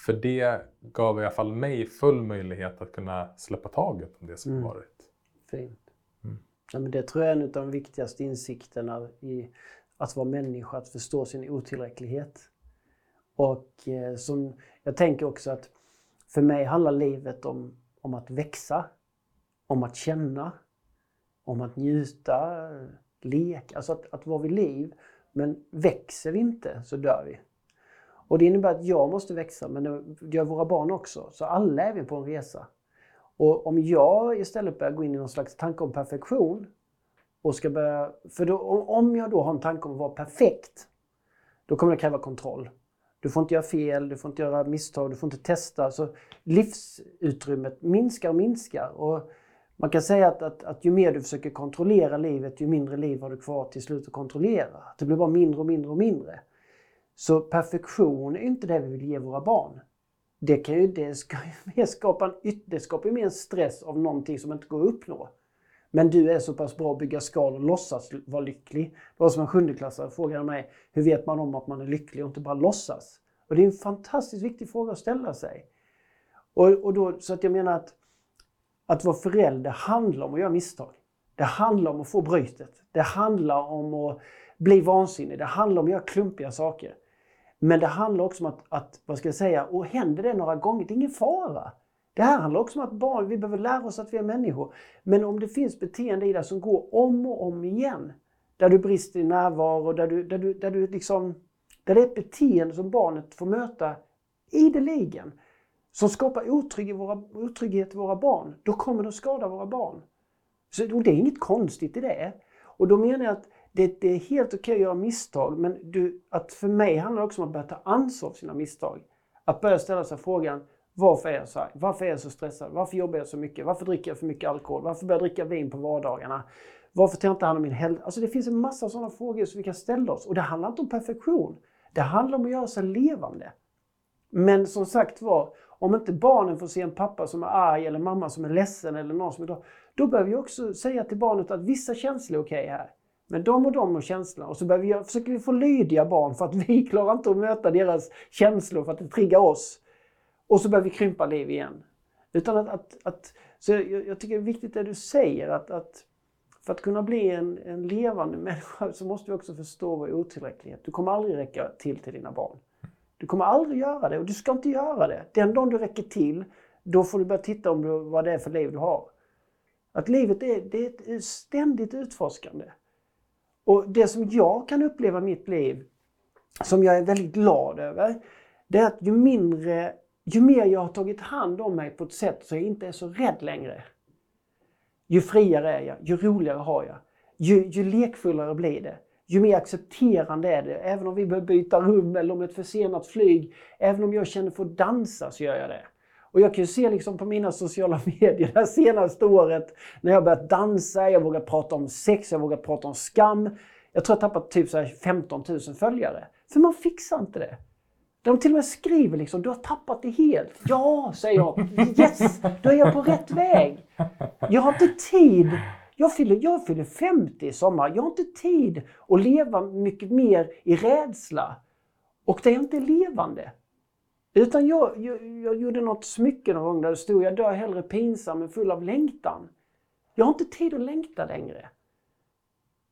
A: för det gav i alla fall mig full möjlighet att kunna släppa taget om det som mm. varit.
B: Fint. Mm. Ja, men det tror jag är en av de viktigaste insikterna i att vara människa, att förstå sin otillräcklighet. Och eh, som, jag tänker också att för mig handlar livet om, om att växa, om att känna, om att njuta, leka, alltså att, att vara vid liv. Men växer vi inte så dör vi. Och det innebär att jag måste växa, men det gör våra barn också. Så alla är vi på en resa. Och om jag istället börjar gå in i någon slags tanke om perfektion och ska börja... För då, om jag då har en tanke om att vara perfekt, då kommer det kräva kontroll. Du får inte göra fel, du får inte göra misstag, du får inte testa. Så livsutrymmet minskar och minskar. Och man kan säga att, att, att ju mer du försöker kontrollera livet, ju mindre liv har du kvar till slut att kontrollera. Det blir bara mindre och mindre och mindre. Så perfektion är inte det vi vill ge våra barn. Det, kan ju, det, ska ju <laughs> skapa en, det skapar ju mer stress av någonting som inte går att uppnå. Men du är så pass bra att bygga skal och låtsas vara lycklig. Det var som en sjundeklassare frågade mig, hur vet man om att man är lycklig och inte bara låtsas? Och det är en fantastiskt viktig fråga att ställa sig. Och, och då, så att jag menar att, att vara förälder handlar om att göra misstag. Det handlar om att få brytet. Det handlar om att bli vansinnig. Det handlar om att göra klumpiga saker. Men det handlar också om att, att vad ska jag säga, och händer det några gånger, det är ingen fara. Det här handlar också om att barn, vi behöver lära oss att vi är människor. Men om det finns beteende i det som går om och om igen, där du brister i närvaro, där du, där du, där du liksom, där det är ett beteende som barnet får möta ideligen, som skapar otrygghet i våra, otrygghet i våra barn, då kommer det att skada våra barn. Så, och det är inget konstigt i det. Och då menar jag att det, det är helt okej att göra misstag, men du, att för mig handlar det också om att börja ta ansvar för sina misstag. Att börja ställa sig frågan, varför är jag så här? Varför är jag så stressad? Varför jobbar jag så mycket? Varför dricker jag för mycket alkohol? Varför börjar jag dricka vin på vardagarna? Varför tar jag inte hand om min hälsa? Alltså det finns en massa sådana frågor som vi kan ställa oss. Och det handlar inte om perfektion. Det handlar om att göra sig levande. Men som sagt var, om inte barnen får se en pappa som är arg eller mamma som är ledsen eller någon som är glad, då behöver vi också säga till barnet att vissa känslor är okej okay här. Men de och de och känslorna. Och så behöver vi, försöker vi få lydiga barn för att vi <laughs> klarar inte att möta deras känslor för att det triggar oss. Och så börjar vi krympa liv igen. Utan att, att, att så jag, jag, tycker det är viktigt det du säger att, att för att kunna bli en, en levande <laughs> människa så måste vi också förstå vår otillräcklighet. Du kommer aldrig räcka till till dina barn. Du kommer aldrig göra det och du ska inte göra det. Den dagen du räcker till, då får du börja titta om du, vad det är för liv du har. Att livet är, det är ett ständigt utforskande. Och det som jag kan uppleva i mitt liv, som jag är väldigt glad över, det är att ju mindre, ju mer jag har tagit hand om mig på ett sätt så jag inte är så rädd längre. Ju friare är jag, ju roligare har jag. Ju, ju lekfullare blir det. Ju mer accepterande är det. Även om vi behöver byta rum eller om ett försenat flyg. Även om jag känner för att dansa så gör jag det. Och jag kan ju se liksom på mina sociala <laughs> medier det senaste året när jag börjat dansa, jag vågar prata om sex, jag vågar prata om skam. Jag tror jag tappat typ så 15 000 följare. För man fixar inte det. De till och med skriver liksom, du har tappat det helt. Ja, säger jag. Yes, då är jag på rätt väg. Jag har inte tid. Jag fyller, jag fyller 50 i sommar. Jag har inte tid att leva mycket mer i rädsla. Och det är inte levande. Utan jag, jag, jag gjorde något smycke någon gång där det stod jag dör hellre pinsam än full av längtan. Jag har inte tid att längta längre.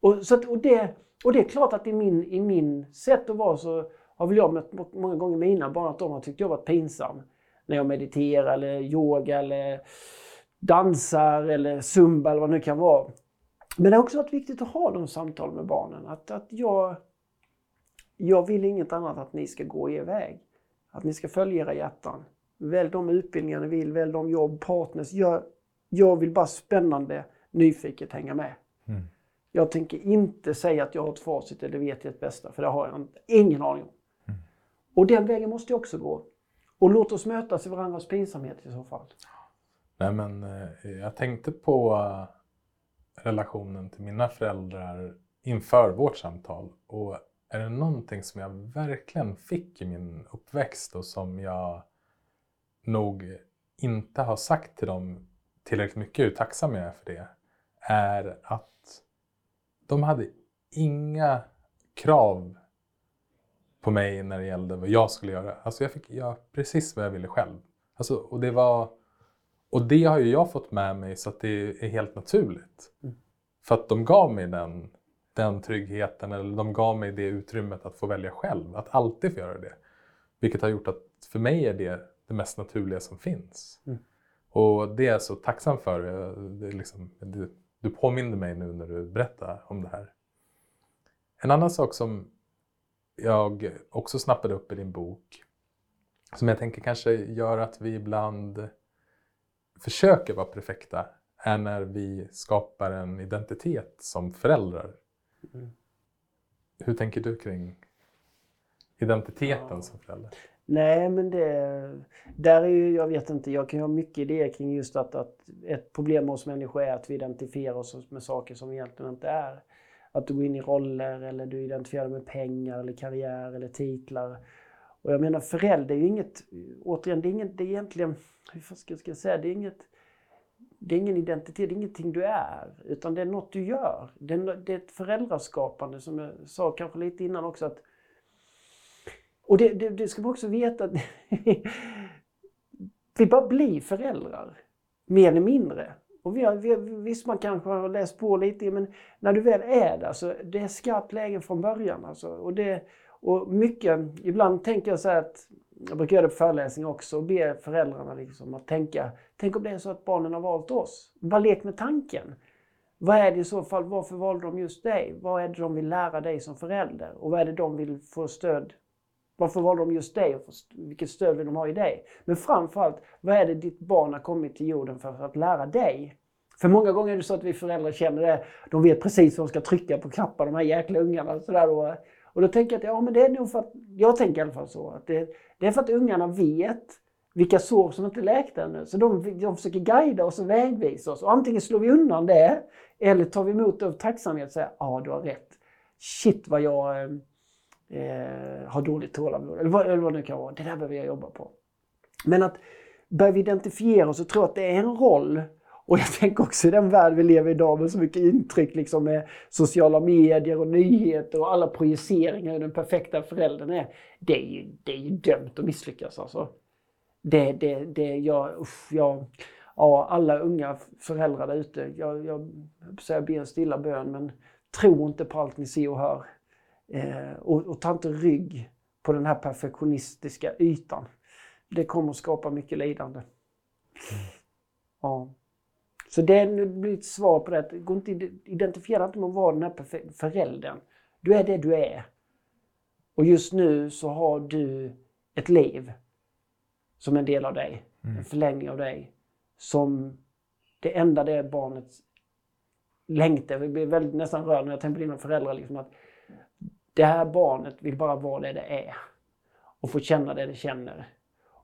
B: Och, så att, och, det, och det är klart att i min, i min sätt att vara så har väl jag mött många gånger mina barn att de har tyckt jag varit pinsam. När jag mediterar eller yoga eller dansar eller zumba eller vad det nu kan vara. Men det har också varit viktigt att ha de samtalen med barnen. Att, att jag, jag vill inget annat att ni ska gå er väg. Att ni ska följa era hjärtan. Välj de utbildningar ni vill, välj de jobb, partners. Jag, jag vill bara spännande, nyfiket hänga med. Mm. Jag tänker inte säga att jag har ett facit eller vet ett bästa, för det har jag inte. ingen aning om. Mm. Och den vägen måste jag också gå. Och låt oss mötas i varandras pinsamhet i så fall.
A: Nej, men eh, jag tänkte på eh, relationen till mina föräldrar inför vårt samtal. Och är det någonting som jag verkligen fick i min uppväxt och som jag nog inte har sagt till dem tillräckligt mycket, hur tacksam jag är för det, är att de hade inga krav på mig när det gällde vad jag skulle göra. Alltså jag fick göra precis vad jag ville själv. Alltså, och, det var, och det har ju jag fått med mig så att det är helt naturligt. Mm. För att de gav mig den den tryggheten eller de gav mig det utrymmet att få välja själv, att alltid få göra det. Vilket har gjort att för mig är det det mest naturliga som finns. Mm. Och det är jag så tacksam för. Det liksom, det, du påminner mig nu när du berättar om det här. En annan sak som jag också snappade upp i din bok, som jag tänker kanske gör att vi ibland försöker vara perfekta är när vi skapar en identitet som föräldrar. Mm. Hur tänker du kring identiteten ja. som förälder?
B: Nej, men det... Där är ju, jag vet inte, jag kan ju ha mycket idéer kring just att, att ett problem hos människor är att vi identifierar oss med saker som vi egentligen inte är. Att du går in i roller eller du identifierar dig med pengar eller karriär eller titlar. Och jag menar förälder är ju inget, återigen, det är, inget, det är egentligen, hur ska jag säga, det är inget det är ingen identitet, det är ingenting du är, utan det är något du gör. Det är, det är ett föräldraskapande som jag sa kanske lite innan också. att Och det, det, det ska man också veta att <laughs> vi bara blir föräldrar, mer eller mindre. Och vi har, vi, visst, man kanske har läst på lite, men när du väl är där så det är skarpt läge från början. Alltså. Och, det, och mycket, ibland tänker jag så här att jag brukar göra det på föreläsningar också och be föräldrarna liksom att tänka, tänk om det är så att barnen har valt oss. Bara lek med tanken. Vad är det i så fall, varför valde de just dig? Vad är det de vill lära dig som förälder? Och vad är det de vill få stöd varför valde de just dig och vilket stöd vill de ha i dig? Men framförallt, vad är det ditt barn har kommit till jorden för att lära dig? För många gånger är det så att vi föräldrar känner det. De vet precis vad de ska trycka på knappar, de här jäkla ungarna. Sådär, och, och då tänker jag att ja, men det är nog för att, jag tänker i alla fall så, att det, det är för att ungarna vet vilka sår som inte läkt ännu. Så de, de försöker guida oss och vägvisa oss. Och antingen slår vi undan det, eller tar vi emot det av tacksamhet och säger ja, du har rätt. Shit vad jag eh, eh har dåligt tålamod. Eller vad, eller vad det nu kan vara. Det där behöver jag jobba på. Men att börja identifiera oss och tro att det är en roll och jag tänker också i den värld vi lever i idag med så mycket intryck liksom med sociala medier och nyheter och alla projiceringar hur den perfekta föräldern är. Det är ju, det är ju dömt att misslyckas alltså. Det, det, det, jag, usch, jag, ja, alla unga föräldrar där ute, jag, jag, jag ber en stilla bön men tro inte på allt ni ser och hör. Eh, och, och ta inte rygg på den här perfektionistiska ytan. Det kommer att skapa mycket lidande. Mm. Ja. Så det blir ett svar på det. Gå inte, identifiera inte med att vara den här föräldern. Du är det du är. Och just nu så har du ett liv som en del av dig. Mm. En förlängning av dig. Som det enda det barnet längtar. Jag blir väldigt nästan rörd när jag tänker på dina föräldrar. Liksom, att det här barnet vill bara vara det det är. Och få känna det det känner.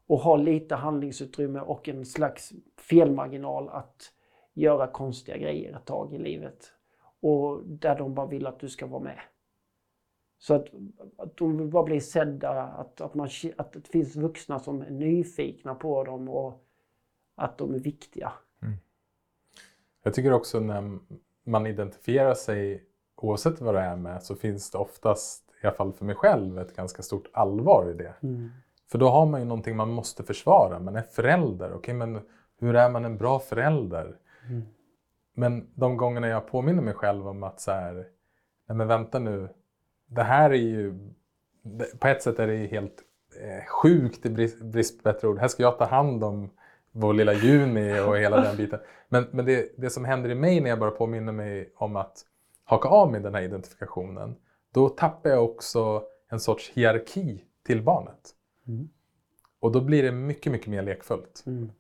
B: Och ha lite handlingsutrymme och en slags felmarginal att göra konstiga grejer ett tag i livet. Och där de bara vill att du ska vara med. Så att, att de vill bara bli sedda, att, att, man, att det finns vuxna som är nyfikna på dem och att de är viktiga. Mm.
A: Jag tycker också när man identifierar sig, oavsett vad det är med, så finns det oftast, i alla fall för mig själv, ett ganska stort allvar i det. Mm. För då har man ju någonting man måste försvara. Man är förälder. Okej, okay, men hur är man en bra förälder? Mm. Men de gångerna jag påminner mig själv om att så här, nej men vänta nu, det här är ju, på ett sätt är det helt eh, sjukt i brist, brist på bättre ord. Här ska jag ta hand om vår lilla Juni och hela den biten. <laughs> Men, men det, det som händer i mig när jag bara påminner mig om att haka av med den här identifikationen, då tappar jag också en sorts hierarki till barnet. Mm. Och då blir det mycket, mycket mer lekfullt. Mm.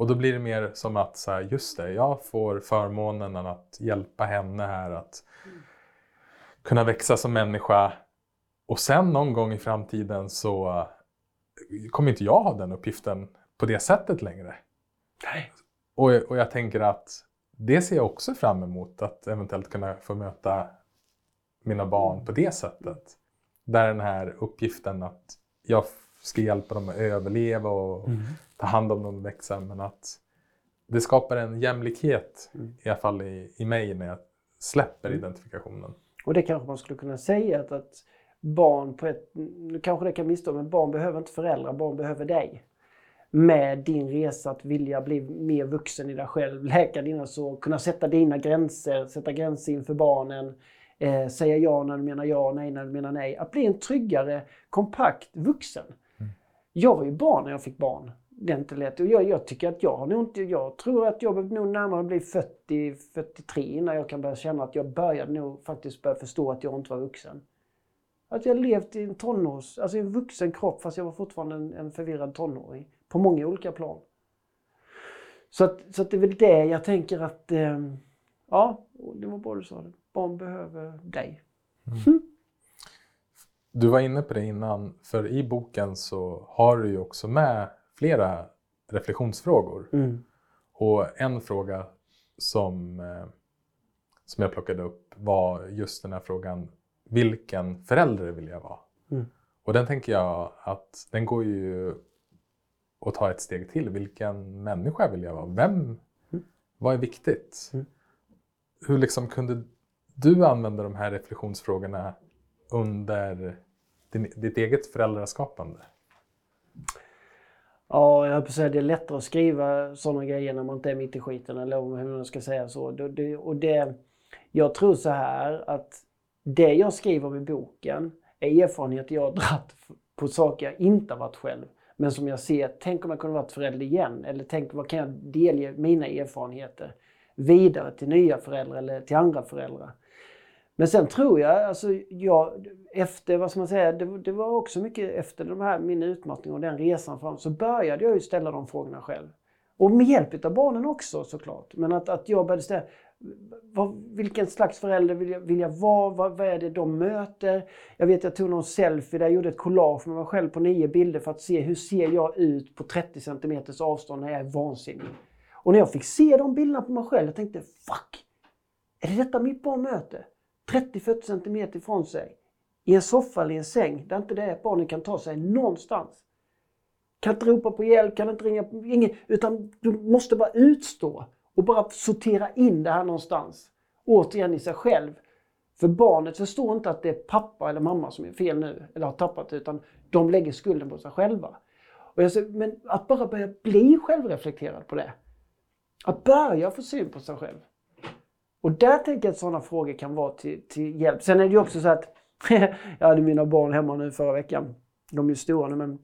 A: Och då blir det mer som att, så här, just det, jag får förmånen att hjälpa henne här att kunna växa som människa. Och sen någon gång i framtiden så kommer inte jag ha den uppgiften på det sättet längre. Nej. Och, och jag tänker att det ser jag också fram emot, att eventuellt kunna få möta mina barn på det sättet. Där den här uppgiften att jag ska hjälpa dem att överleva och mm. Ta hand om dem och växa. Men att det skapar en jämlikhet, mm. i alla fall i, i mig, när jag släpper mm. identifikationen.
B: Och det kanske man skulle kunna säga att, att barn på ett, nu kanske det kan misstå, men barn behöver inte föräldrar, barn behöver dig. Med din resa att vilja bli mer vuxen i dig själv, läka dina sår, kunna sätta dina gränser, sätta gränser inför barnen, eh, säga ja när du menar ja, nej när du menar nej. Att bli en tryggare, kompakt vuxen. Jag var ju barn när jag fick barn. Det är inte lätt. Och jag, jag tycker att jag har nog inte, jag tror att jag behöver nog närmare bli 40, 43 innan jag kan börja känna att jag började nog faktiskt börja förstå att jag inte var vuxen. Att jag levt i en tonårs, alltså i en vuxen kropp fast jag var fortfarande en, en förvirrad tonåring. På många olika plan. Så, att, så att det är väl det jag tänker att, eh, ja, det var bra du sa det. Barn behöver dig. Mm.
A: Du var inne på det innan, för i boken så har du ju också med flera reflektionsfrågor. Mm. Och en fråga som, eh, som jag plockade upp var just den här frågan, vilken förälder vill jag vara? Mm. Och den tänker jag att den går ju att ta ett steg till. Vilken människa vill jag vara? Vem? Mm. Vad är viktigt? Mm. Hur liksom kunde du använda de här reflektionsfrågorna under din, ditt eget föräldraskapande?
B: Ja, jag höll på att säga det är lättare att skriva sådana grejer när man inte är mitt i skiten eller hur man ska säga så. Det, det, och det, jag tror så här att det jag skriver om i boken är erfarenheter jag har dratt på saker jag inte har varit själv. Men som jag ser, tänk om jag kunde varit förälder igen. Eller tänk vad kan jag delge mina erfarenheter vidare till nya föräldrar eller till andra föräldrar. Men sen tror jag, alltså jag, efter, vad ska man säga, det, det, var också mycket efter de här, min utmattning och den resan fram, så började jag ju ställa de frågorna själv. Och med hjälp av barnen också såklart. Men att, att jag började ställa, vad, vilken slags förälder vill jag, vill jag vara? Vad, vad, är det de möter? Jag vet jag tog någon selfie där jag gjorde ett collage med mig själv på nio bilder för att se hur ser jag ut på 30 cm avstånd när jag är vansinnig. Och när jag fick se de bilderna på mig själv, jag tänkte fuck! Är det detta mitt barn möter? 30-40 cm ifrån sig. I en soffa eller i en säng där inte det är barnet kan ta sig någonstans. Kan inte ropa på hjälp, kan inte ringa, ingen, utan du måste bara utstå och bara sortera in det här någonstans. Återigen i sig själv. För barnet förstår inte att det är pappa eller mamma som är fel nu, eller har tappat det, utan de lägger skulden på sig själva. Och jag säger, men att bara börja bli självreflekterad på det. Att börja få syn på sig själv. Och där tänker jag att sådana frågor kan vara till, till hjälp. Sen är det ju också så att <laughs> jag hade mina barn hemma nu förra veckan. De är ju stora nu men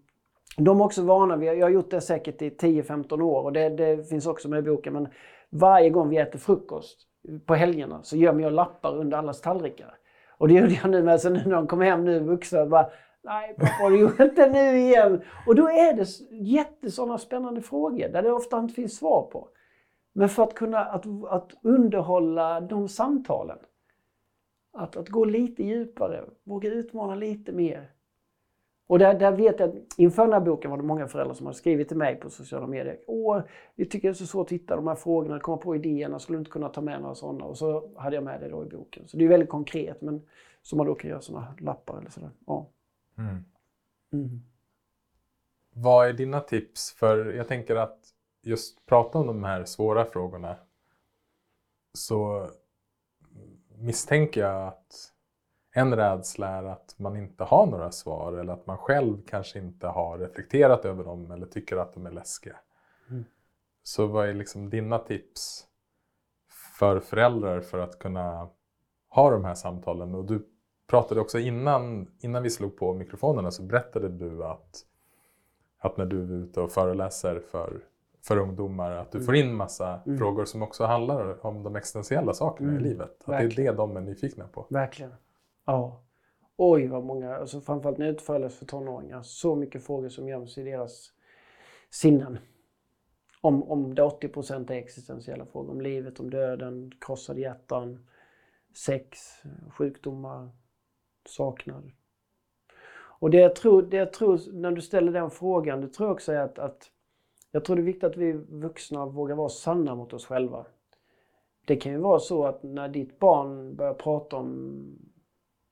B: de är också vana vid, jag har gjort det säkert i 10-15 år och det, det, finns också med i boken, men varje gång vi äter frukost på helgerna så gömmer jag lappar under allas tallrikar. Och det gjorde jag nu med, så nu när de kom hem nu vuxna, bara Nej pappa, du gjorde inte nu igen. Och då är det jättesådana spännande frågor där det ofta inte finns svar på. Men för att kunna att, att underhålla de samtalen. Att, att gå lite djupare, våga utmana lite mer. Och där, där vet jag att inför den här boken var det många föräldrar som har skrivit till mig på sociala medier. Åh, vi tycker det är så svårt att hitta de här frågorna, komma på idéerna, skulle inte kunna ta med några sådana? Och så hade jag med det då i boken. Så det är väldigt konkret, men som man då kan göra sådana lappar eller sådär. Ja. Mm.
A: Mm. Vad är dina tips? För jag tänker att just prata om de här svåra frågorna så misstänker jag att en rädsla är att man inte har några svar eller att man själv kanske inte har reflekterat över dem eller tycker att de är läskiga. Mm. Så vad är liksom dina tips för föräldrar för att kunna ha de här samtalen? Och du pratade också innan, innan vi slog på mikrofonerna så berättade du att, att när du är ute och föreläser för för ungdomar. Att du får in massa mm. frågor som också handlar om de existentiella sakerna mm. i livet. Att Verkligen. det är det de är nyfikna på.
B: Verkligen. Ja. Oj vad många, alltså framförallt när jag föreläser för tonåringar, så mycket frågor som göms i deras sinnen. Om, om det 80 är existentiella frågor. Om livet, om döden, krossade hjärtan, sex, sjukdomar, saknad. Och det jag tror, det jag tror när du ställer den frågan, det tror jag också är att, att jag tror det är viktigt att vi vuxna vågar vara sanna mot oss själva. Det kan ju vara så att när ditt barn börjar prata om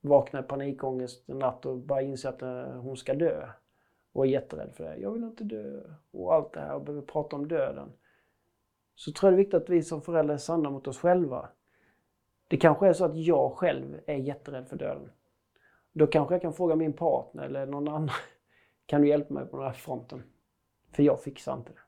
B: vakna i panikångest en natt och bara inser att eh, hon ska dö och är jätterädd för det. Jag vill inte dö och allt det här och behöver prata om döden. Så tror jag det är viktigt att vi som föräldrar är sanna mot oss själva. Det kanske är så att jag själv är jätterädd för döden. Då kanske jag kan fråga min partner eller någon annan. <laughs> Kan du hjälpa mig på den här fronten? För jag fixar inte det.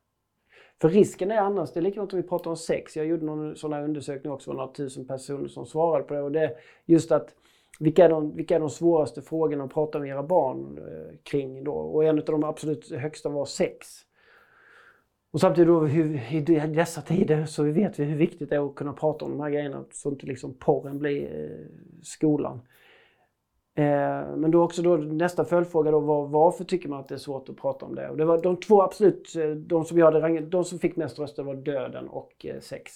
B: För risken är annars, det är likadant om vi pratar om sex. Jag gjorde någon sån här undersökning också, några tusen personer som svarade på det. Och det är just att vilka är, de, vilka är de svåraste frågorna att prata med era barn eh, kring då? Och en av de absolut högsta var sex. Och samtidigt då, hur, i dessa tider så vet vi hur viktigt det är att kunna prata om de här grejerna så inte liksom porren blir eh, skolan. Eh, men då också då nästa följdfråga då var varför tycker man att det är svårt att prata om det? Och det var de två absolut, eh, de som, jag hade, de som fick mest röster var döden och eh, sex.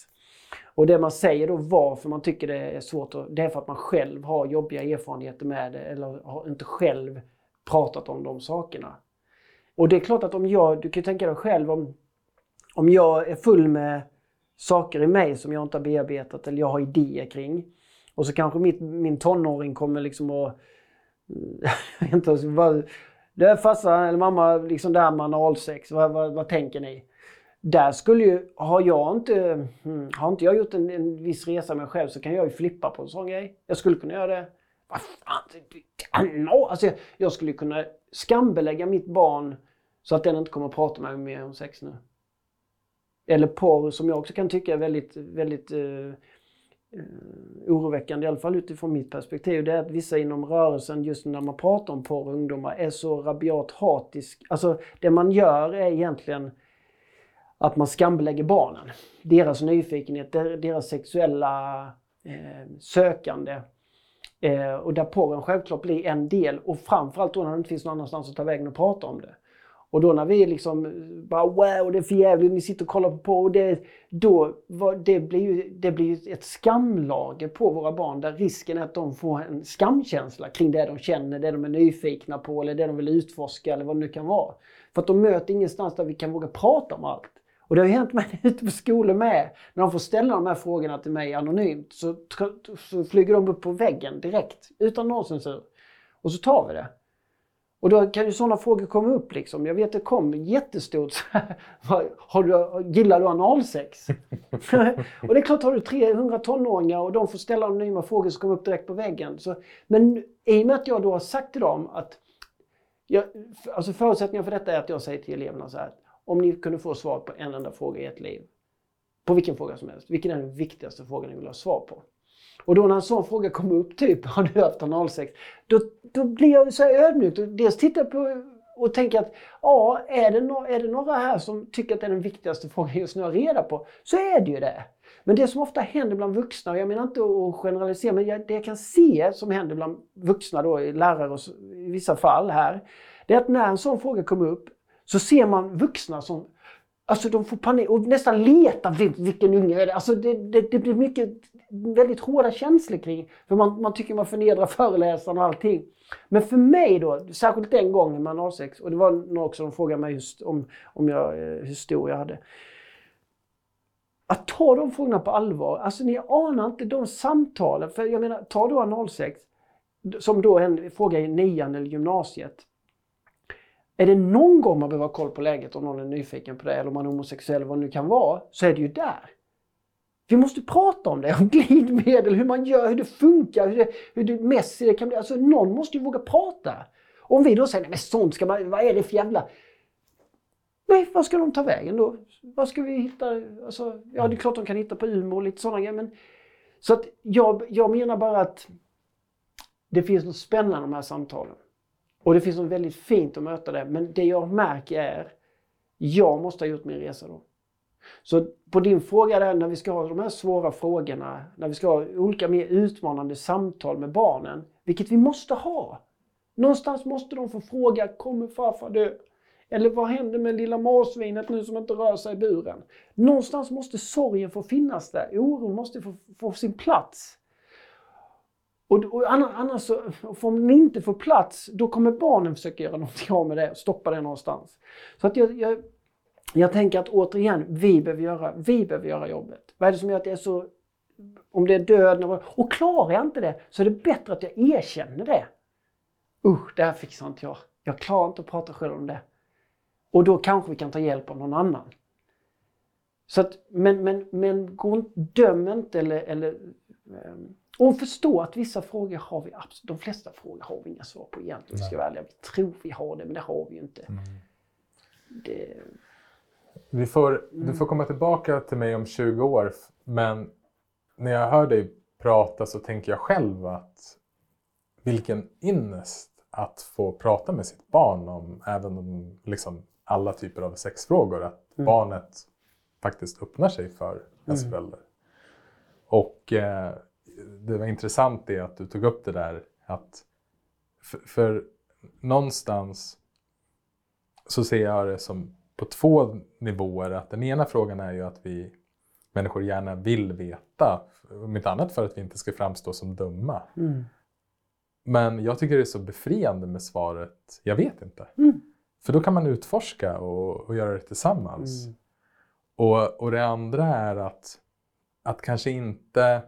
B: Och det man säger då varför man tycker det är svårt, det är för att man själv har jobbiga erfarenheter med det eller har inte själv pratat om de sakerna. Och det är klart att om jag, du kan tänka dig själv om, om jag är full med saker i mig som jag inte har bearbetat eller jag har idéer kring. Och så kanske mitt, min tonåring kommer liksom att... <laughs> inte, vad, det är farsa eller mamma, liksom det här med analsex, vad, vad, vad tänker ni? Där skulle ju, har jag inte, hmm, har inte jag gjort en, en viss resa med mig själv så kan jag ju flippa på en sån grej. Jag skulle kunna göra det. Vad fan, alltså jag, jag skulle kunna skambelägga mitt barn så att den inte kommer att prata med mig mer om sex nu. Eller porr som jag också kan tycka är väldigt, väldigt uh, Eh, oroväckande, i alla fall utifrån mitt perspektiv, det är att vissa inom rörelsen, just när man pratar om porr och ungdomar, är så rabiat hatisk. Alltså det man gör är egentligen att man skambelägger barnen. Deras nyfikenhet, deras sexuella eh, sökande. Eh, och där porren självklart blir en del och framförallt då när det inte finns någon annanstans att ta vägen och prata om det. Och då när vi liksom bara wow, det är för jävligt, ni sitter och kollar på och det, då, det blir ju det blir ett skamlager på våra barn där risken är att de får en skamkänsla kring det de känner, det de är nyfikna på eller det de vill utforska eller vad det nu kan vara. För att de möter ingenstans där vi kan våga prata om allt. Och det har ju hänt mig <laughs> ute på skolor med. När de får ställa de här frågorna till mig anonymt så, så flyger de upp på väggen direkt utan någon censur. Och så tar vi det. Och då kan ju sådana frågor komma upp liksom. Jag vet det kom jättestort <laughs> har du, Gillar du analsex? <laughs> och det är klart, har du 300 tonåringar och de får ställa anonyma frågor som kommer upp direkt på väggen. Så, men i och med att jag då har sagt till dem att jag, alltså förutsättningen för detta är att jag säger till eleverna så här. Om ni kunde få svar på en enda fråga i ert liv. På vilken fråga som helst. Vilken är den viktigaste frågan ni vill ha svar på? Och då när en sån fråga kommer upp, typ <laughs> har du haft analsex? Då, då blir jag så här ödmjuk. Dels tittar jag på och tänker att ja, är det, no är det några här som tycker att det är den viktigaste frågan just nu att reda på, så är det ju det. Men det som ofta händer bland vuxna, och jag menar inte att generalisera, men det jag kan se som händer bland vuxna då, lärare och i vissa fall här, det är att när en sån fråga kommer upp så ser man vuxna som Alltså de får panik och nästan letar vilken unge är det Alltså det, det, det blir mycket väldigt hårda känslor kring. För man, man tycker man förnedrar föreläsaren och allting. Men för mig då, särskilt den gången med analsex, och det var någon också som frågade mig just om, om jag, eh, hur stor jag hade. Att ta de frågorna på allvar, alltså ni anar inte de samtalen. För jag menar, ta då analsex, som då en fråga i nian eller gymnasiet. Är det någon gång man behöver ha koll på läget om någon är nyfiken på det eller om man är homosexuell, vad det nu kan vara, så är det ju där. Vi måste prata om det, om glidmedel, hur man gör, hur det funkar, hur det, hur det messy det kan bli. Alltså någon måste ju våga prata. Om vi då säger, nej men sånt ska man, vad är det för jävla... Nej, vad ska de ta vägen då? Vad ska vi hitta? Alltså, ja, det är klart de kan hitta på Umeå och lite sådana grejer, men... Så att jag, jag menar bara att det finns något spännande i de här samtalen. Och det finns något väldigt fint att möta det. Men det jag märker är, jag måste ha gjort min resa då. Så på din fråga där, när vi ska ha de här svåra frågorna, när vi ska ha olika mer utmanande samtal med barnen, vilket vi måste ha. Någonstans måste de få fråga, kommer farfar dö? Eller vad händer med lilla marsvinet nu som inte rör sig i buren? Någonstans måste sorgen få finnas där, oron måste få, få sin plats. Och, och annars, så, om den inte får plats, då kommer barnen försöka göra någonting av med det, stoppa det någonstans. Så att jag, jag, jag tänker att återigen, vi behöver, göra, vi behöver göra jobbet. Vad är det som gör att det är så... Om det är död, och klarar jag inte det så är det bättre att jag erkänner det. Usch, det här fixar inte jag. Jag klarar inte att prata själv om det. Och då kanske vi kan ta hjälp av någon annan. Så att, men, men, men gå, döm inte eller, eller um, och förstå att vissa frågor har vi absolut, de flesta frågor har vi inga svar på egentligen. Ska vi, vi tror vi har det, men det har vi ju inte. Mm.
A: Det... Vi får, mm. Du får komma tillbaka till mig om 20 år, men när jag hör dig prata så tänker jag själv att vilken ynnest att få prata med sitt barn om även om liksom alla typer av sexfrågor. Att mm. barnet faktiskt öppnar sig för ens mm. förälder. Och eh, det var intressant det att du tog upp det där att För, för någonstans så ser jag det som på två nivåer. Att den ena frågan är ju att vi människor gärna vill veta. Om inte annat för att vi inte ska framstå som dumma.
B: Mm.
A: Men jag tycker det är så befriande med svaret jag vet inte.
B: Mm.
A: För då kan man utforska och, och göra det tillsammans.
B: Mm.
A: Och, och det andra är att, att kanske inte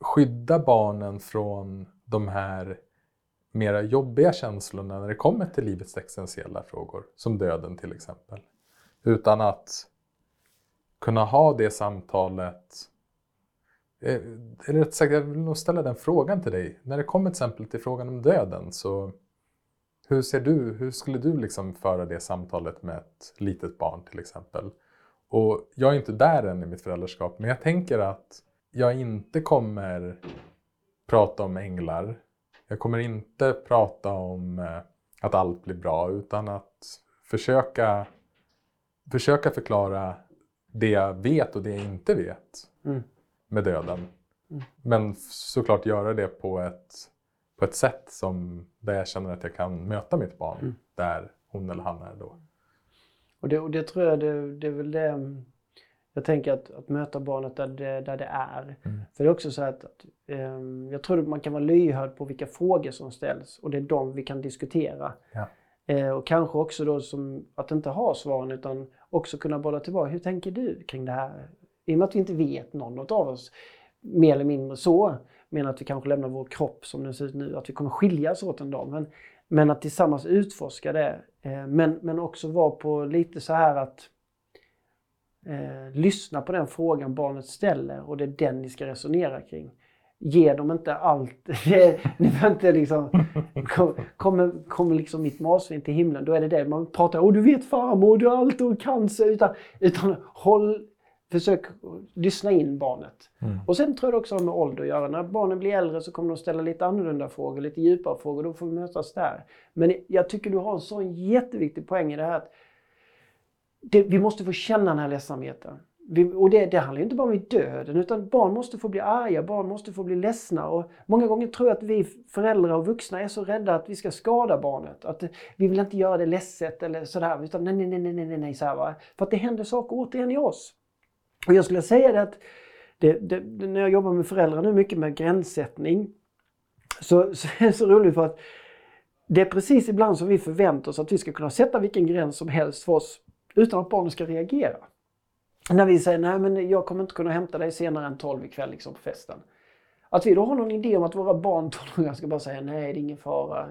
A: skydda barnen från de här mera jobbiga känslorna när det kommer till livets existentiella frågor, som döden till exempel. Utan att kunna ha det samtalet eh, eller rätt sagt, jag vill nog ställa den frågan till dig. När det kommer till exempel till frågan om döden, så hur ser du, hur skulle du liksom föra det samtalet med ett litet barn till exempel? Och jag är inte där än i mitt föräldraskap, men jag tänker att jag inte kommer prata om änglar. Jag kommer inte prata om eh, att allt blir bra, utan att försöka, försöka förklara det jag vet och det jag inte vet
B: Mm.
A: med döden.
B: Mm.
A: Men såklart göra det på ett, på ett sätt som, där jag känner att jag kan möta mitt barn
B: Mm.
A: där hon eller han är då.
B: Och det, och det tror jag, det, det är väl det mm, jag tänker att, att möta barnet där det, där det är.
A: Mm.
B: För det är också så att, att ehm, jag tror att man kan vara lyhörd på vilka frågor som ställs och det är de vi kan diskutera.
A: Ja.
B: Eh, och kanske också då som att inte ha svaren utan också kunna bolla tillbaka. Hur tänker du kring det här? I och med att vi inte vet någon av oss mer eller mindre så, men att vi kanske lämnar vår kropp som den ser ut nu, att vi kommer skiljas åt en dag. Men, men att tillsammans utforska det. Eh, men, men också vara på lite så här att eh, lyssna på den frågan barnet ställer och det är den ni ska resonera kring. Ge dem inte allt. <laughs> Ni får inte liksom, kom- kommer, kommer liksom mitt marsvin till himlen, då är det det man pratar om. Du vet farmor, du har allt och cancer. Utan, utan håll, försök lyssna in barnet.
A: Mm.
B: Och sen tror jag det också har med ålder att göra. När barnen blir äldre så kommer de ställa lite annorlunda frågor, lite djupare frågor. Då får vi mötas där. Men jag tycker du har en sån jätteviktig poäng i det här att det, vi måste få känna den här ledsamheten. Vi, och det, det handlar inte bara om döden, utan barn måste få bli arga, barn måste få bli ledsna. Och många gånger tror jag att vi föräldrar och vuxna är så rädda att vi ska skada barnet. Att vi vill inte göra det ledset eller sådär, utan nej, nej, nej, nej, nej, nej, så här, va? För att det händer saker återigen i oss. Och jag skulle säga det att det, det, det, när jag jobbar med föräldrar nu mycket med gränssättning, så, <laughs> så är det så roligt för att det är precis ibland som vi förväntar oss att vi ska kunna sätta vilken gräns som helst för oss utan att barnen ska reagera. När vi säger nej men jag kommer inte kunna hämta dig senare än 12 ikväll liksom på festen. Att vi då har någon idé om att våra barn tonåringar ska bara säga nej det är ingen fara.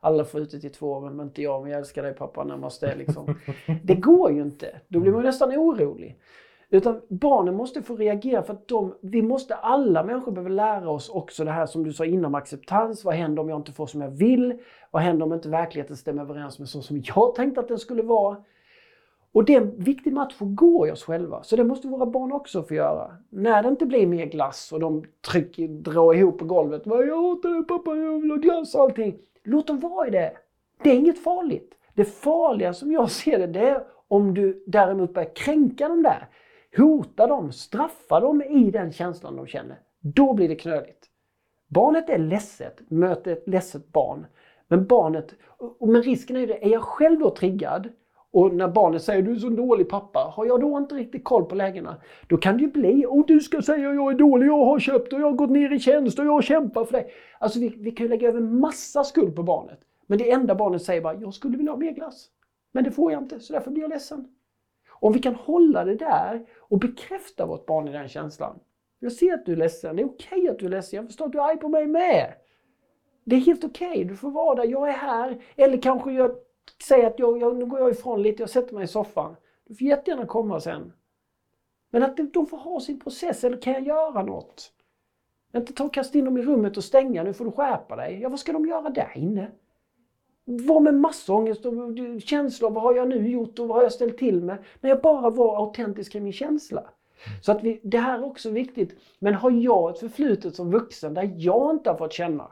B: Alla får ute till två men inte jag men jag älskar dig pappa namaste liksom. <laughs> Det går ju inte. Då blir man nästan orolig. Utan barnen måste få reagera för att de, vi måste, alla människor behöver lära oss också det här som du sa innan acceptans. Vad händer om jag inte får som jag vill? Vad händer om inte verkligheten stämmer överens med så som jag tänkte att den skulle vara? Och det är en viktig match att gå i oss själva. Så det måste våra barn också få göra. När det inte blir mer glass och de trycker, drar ihop på golvet. Jag hatar dig pappa, jag vill ha glass och allting. Låt dem vara i det. Det är inget farligt. Det farliga som jag ser det, det är om du däremot börjar kränka dem där. Hota dem, straffa dem i den känslan de känner. Då blir det knöligt. Barnet är ledset, möter ett ledset barn. Men barnet, och men risken är ju det, är jag själv då triggad och när barnet säger du är så dålig pappa, har jag då inte riktigt koll på lägena? Då kan det ju bli, och du ska säga jag är dålig, jag har köpt och jag har gått ner i tjänst och jag kämpar för dig. Alltså vi, vi kan ju lägga över massa skuld på barnet. Men det enda barnet säger bara, jag skulle vilja ha mer glass. Men det får jag inte, så därför blir jag ledsen. Om vi kan hålla det där och bekräfta vårt barn i den känslan. Jag ser att du är ledsen, det är okej att du är ledsen, jag förstår att du är arg på mig med. Det är helt okej, du får vara där, jag är här. Eller kanske jag Säg att jag, jag, nu går jag ifrån lite, jag sätter mig i soffan. Du får jättegärna komma sen. Men att de får ha sin process, eller kan jag göra något? Inte ta och kasta in dem i rummet och stänga, nu får du skärpa dig. Ja, vad ska de göra där inne? Var med massångest och känslor, vad har jag nu gjort och vad har jag ställt till med? När jag bara var autentisk i min känsla. Så att vi, det här är också viktigt. Men har jag ett förflutet som vuxen där jag inte har fått känna,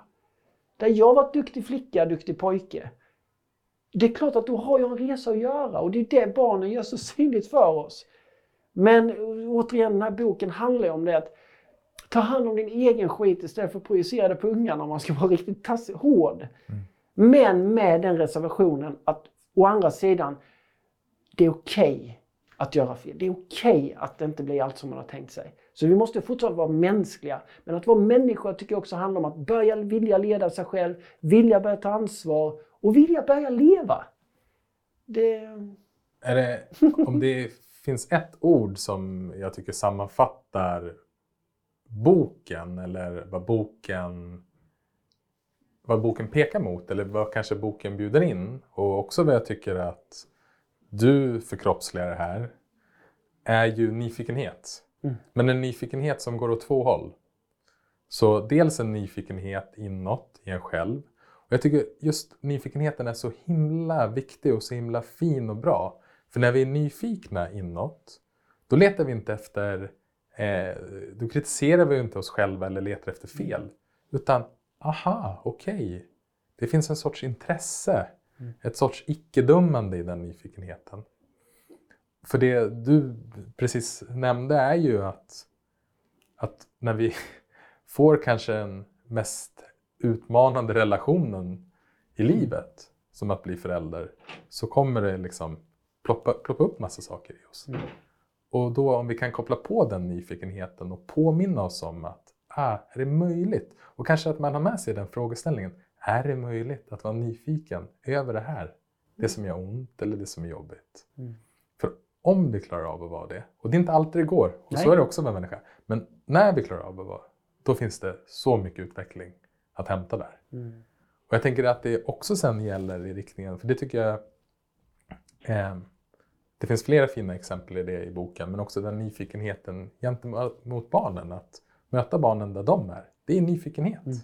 B: där jag varit duktig flicka, duktig pojke. Det är klart att då har jag en resa att göra och det är det barnen gör så <laughs> synligt för oss. Men återigen, den här boken handlar ju om det att ta hand om din egen skit istället för att projicera det på ungarna om man ska vara <laughs> riktigt tassig, hård. Men med den reservationen att å andra sidan, det är okej okay att göra fel. Det är okej okay att det inte blir allt som man har tänkt sig. Så vi måste fortfarande vara mänskliga. Men att vara människa tycker jag också handlar om att börja vilja leda sig själv, vilja börja ta ansvar och vilja börja leva. Det...
A: Är det, om det finns ett ord som jag tycker sammanfattar boken eller vad boken vad boken pekar mot eller vad kanske boken bjuder in och också vad jag tycker att du förkroppsligar här är ju nyfikenhet. Mm. Men en nyfikenhet som går åt två håll. Så dels en nyfikenhet inåt i en själv. Och jag tycker just nyfikenheten är så himla viktig och så himla fin och bra. För när vi är nyfikna inåt, då letar vi inte efter, eh, då kritiserar vi inte oss själva eller letar efter fel. Utan, aha, okej. Okay. Det finns en sorts intresse, mm. ett sorts icke-dömande i den nyfikenheten. För det du precis nämnde är ju att, att när vi <laughs> får kanske den mest utmanande relationen i livet, som att bli förälder, så kommer det liksom ploppa, ploppa upp massa saker i oss. Mm. Och då om vi kan koppla på den nyfikenheten och påminna oss om att ah, är det möjligt? Och kanske att man har med sig den frågeställningen. Är det möjligt att vara nyfiken över det här? Det som gör ont eller det som är jobbigt. Mm. För om vi klarar av att vara det, och det är inte alltid det går, och Nej. så är det också med människa. Men när vi klarar av att vara då finns det så mycket utveckling att hämta där. Mm. Och jag tänker att det också sen gäller i riktningen, för det tycker jag eh, det finns flera fina exempel i det i boken, men också den nyfikenheten gentemot barnen. Att möta barnen där de är. Det är nyfikenhet. Mm.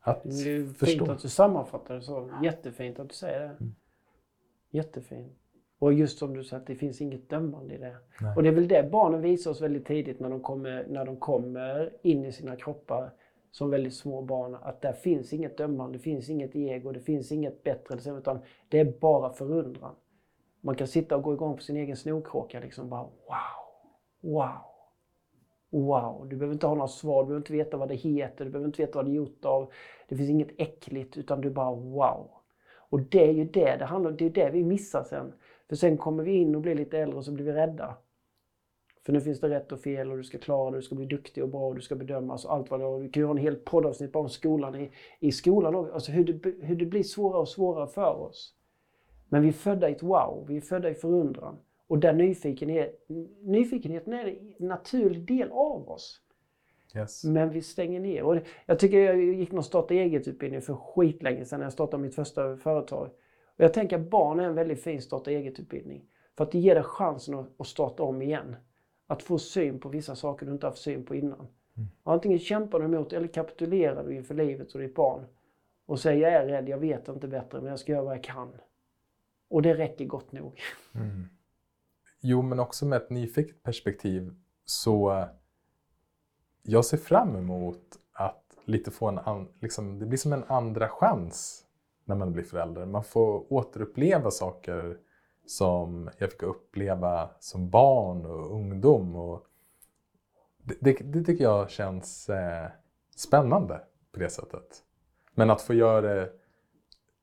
B: Att det är förstå. fint att du sammanfattar det så. Jättefint att du säger det. Mm. Jättefint. Och just som du sa, att det finns inget dömande i det. Nej. Och det är väl det barnen visar oss väldigt tidigt när de, kommer, när de kommer in i sina kroppar som väldigt små barn. Att där finns inget dömande, det finns inget ego, det finns inget bättre. Utan det är bara förundran. Man kan sitta och gå igång på sin egen snorkråka liksom bara wow, wow, wow. Du behöver inte ha några svar, du behöver inte veta vad det heter, du behöver inte veta vad det är gjort av. Det finns inget äckligt utan du bara wow. Och det är ju det det handlar om, det är det vi missar sen. För sen kommer vi in och blir lite äldre och så blir vi rädda. För nu finns det rätt och fel och du ska klara det, du ska bli duktig och bra och du ska bedömas och allt vad det är. Vi kan ju ha en hel poddavsnitt bara om skolan i, i skolan. Alltså hur det, hur det blir svårare och svårare för oss. Men vi är födda i ett wow, vi är födda i förundran. Och där nyfikenhet, nyfikenheten är en naturlig del av oss. Yes. Men vi stänger ner. Och jag tycker jag gick någon starta eget-utbildning för skitlänge sedan när jag startade mitt första företag. Och jag tänker att barn är en väldigt fin starta eget-utbildning. För att det ger dig chansen att starta om igen. Att få syn på vissa saker du inte haft syn på innan. Mm. Antingen kämpar du emot eller kapitulerar du inför livet och ditt barn. Och säger jag är rädd, jag vet inte bättre, men jag ska göra vad jag kan. Och det räcker gott nog. Mm.
A: Jo, men också med ett nyfiket perspektiv så jag ser fram emot att lite få en, an, liksom, det blir som en andra chans när man blir förälder. Man får återuppleva saker som jag fick uppleva som barn och ungdom. Och det, det, det tycker jag känns eh, spännande på det sättet. Men att få göra det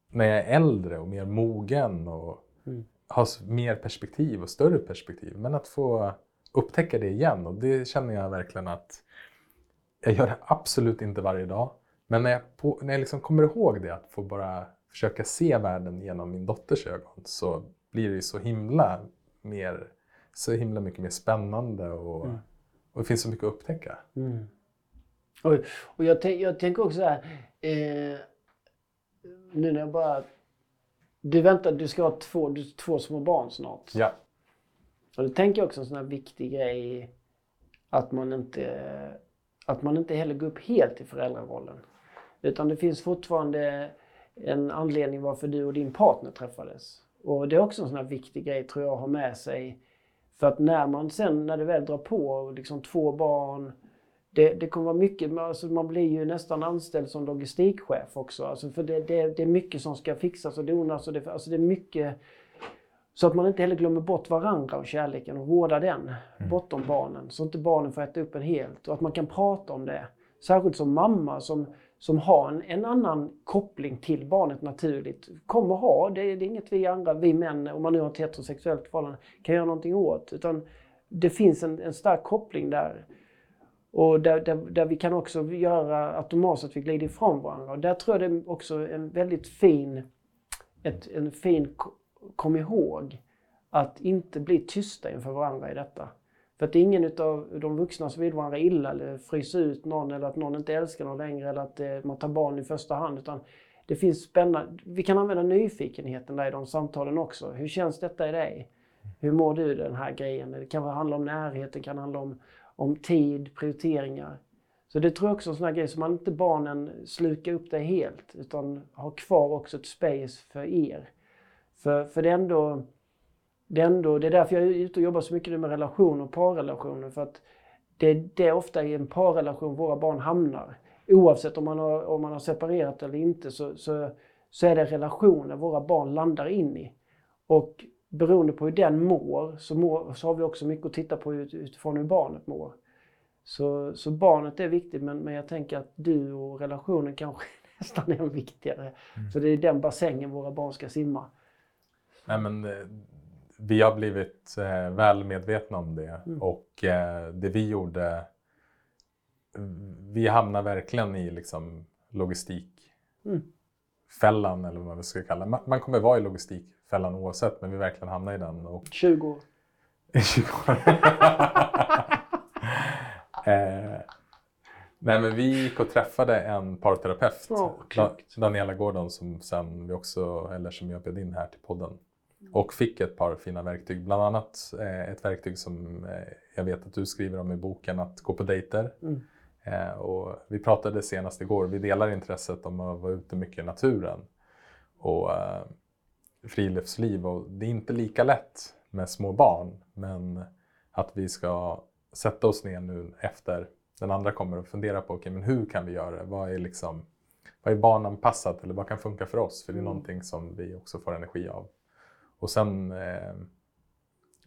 A: när jag är äldre och mer mogen och mm. har mer perspektiv och större perspektiv. Men att få upptäcka det igen och det känner jag verkligen att jag gör det absolut inte varje dag. Men när jag, på, när jag liksom kommer ihåg det, att få bara försöka se världen genom min dotters ögon så blir det ju så himla, mer, så himla mycket mer spännande och, mm. och det finns så mycket att upptäcka. Mm.
B: Och, och jag, jag tänker också så här, eh, nu när jag bara... Du väntar, du ska ha två, du, två små barn snart.
A: Ja.
B: Och då tänker jag också en sån här viktig grej att man inte, att man inte heller går upp helt i föräldrarollen. Utan det finns fortfarande en anledning varför du och din partner träffades. Och det är också en sån här viktig grej tror jag att ha med sig. För att när man sen, när det väl drar på liksom två barn, det, det kommer vara mycket, alltså man blir ju nästan anställd som logistikchef också. Alltså för det, det, det är mycket som ska fixas och donas. Och det, alltså det är mycket, så att man inte heller glömmer bort varandra och kärleken och vårda den mm. bortom barnen. Så inte barnen får äta upp en helt och att man kan prata om det. Särskilt som mamma som, som har en, en annan koppling till barnet naturligt kommer ha. Det, det är inget vi andra, vi män, om man nu har ett heterosexuellt förhållande, kan göra någonting åt. Utan det finns en, en stark koppling där. Och där, där, där, vi kan också göra automatiskt att vi glider ifrån varandra. Och där tror jag det är också en väldigt fin, ett, en fin kom ihåg att inte bli tysta inför varandra i detta. För att det är ingen av de vuxna som vill varandra illa eller frysa ut någon eller att någon inte älskar någon längre eller att eh, man tar barn i första hand. Utan det finns spännande, vi kan använda nyfikenheten där i de samtalen också. Hur känns detta i dig? Hur mår du den här grejen? Det kan handla om närhet, det kan handla om, om tid, prioriteringar. Så det tror jag också är en sån här grej, som man inte barnen slukar upp det helt utan har kvar också ett space för er. För, för det är ändå det är, ändå, det är därför jag är ute och jobbar så mycket med relationer och parrelationer. För att det, det är ofta i en parrelation våra barn hamnar. Oavsett om man har, om man har separerat eller inte så, så, så är det relationer våra barn landar in i. Och beroende på hur den mår så, mår, så har vi också mycket att titta på utifrån hur barnet mår. Så, så barnet är viktigt men, men jag tänker att du och relationen kanske <laughs> nästan är viktigare. Mm. Så det är den bassängen våra barn ska simma.
A: Nej, men eh, vi har blivit eh, väl medvetna om det mm. och eh, det vi gjorde, vi hamnar verkligen i liksom logistikfällan mm. eller vad man ska kalla det. Man, kommer vara i logistikfällan oavsett men vi verkligen hamnar i den. Och... <laughs>
B: 20 år.
A: 20 <laughs> år. eh, nej men vi gick och träffade en parterapeut, oh, Daniela Gordon som sen vi också, eller som jag bjöd in här till podden. Och fick ett par fina verktyg, bland annat eh, ett verktyg som eh, jag vet att du skriver om i boken, att gå på dejter. Mm. Eh, och vi pratade senast igår, vi delar intresset om att vara ute mycket i naturen och friluftsliv. Och det är inte lika lätt med små barn, men att vi ska sätta oss ner nu efter den andra kommer och fundera på okay, men hur kan vi göra det? Vad är, liksom, vad är barnanpassat eller vad kan funka för oss? För det är mm. någonting som vi också får energi av. Och sen eh,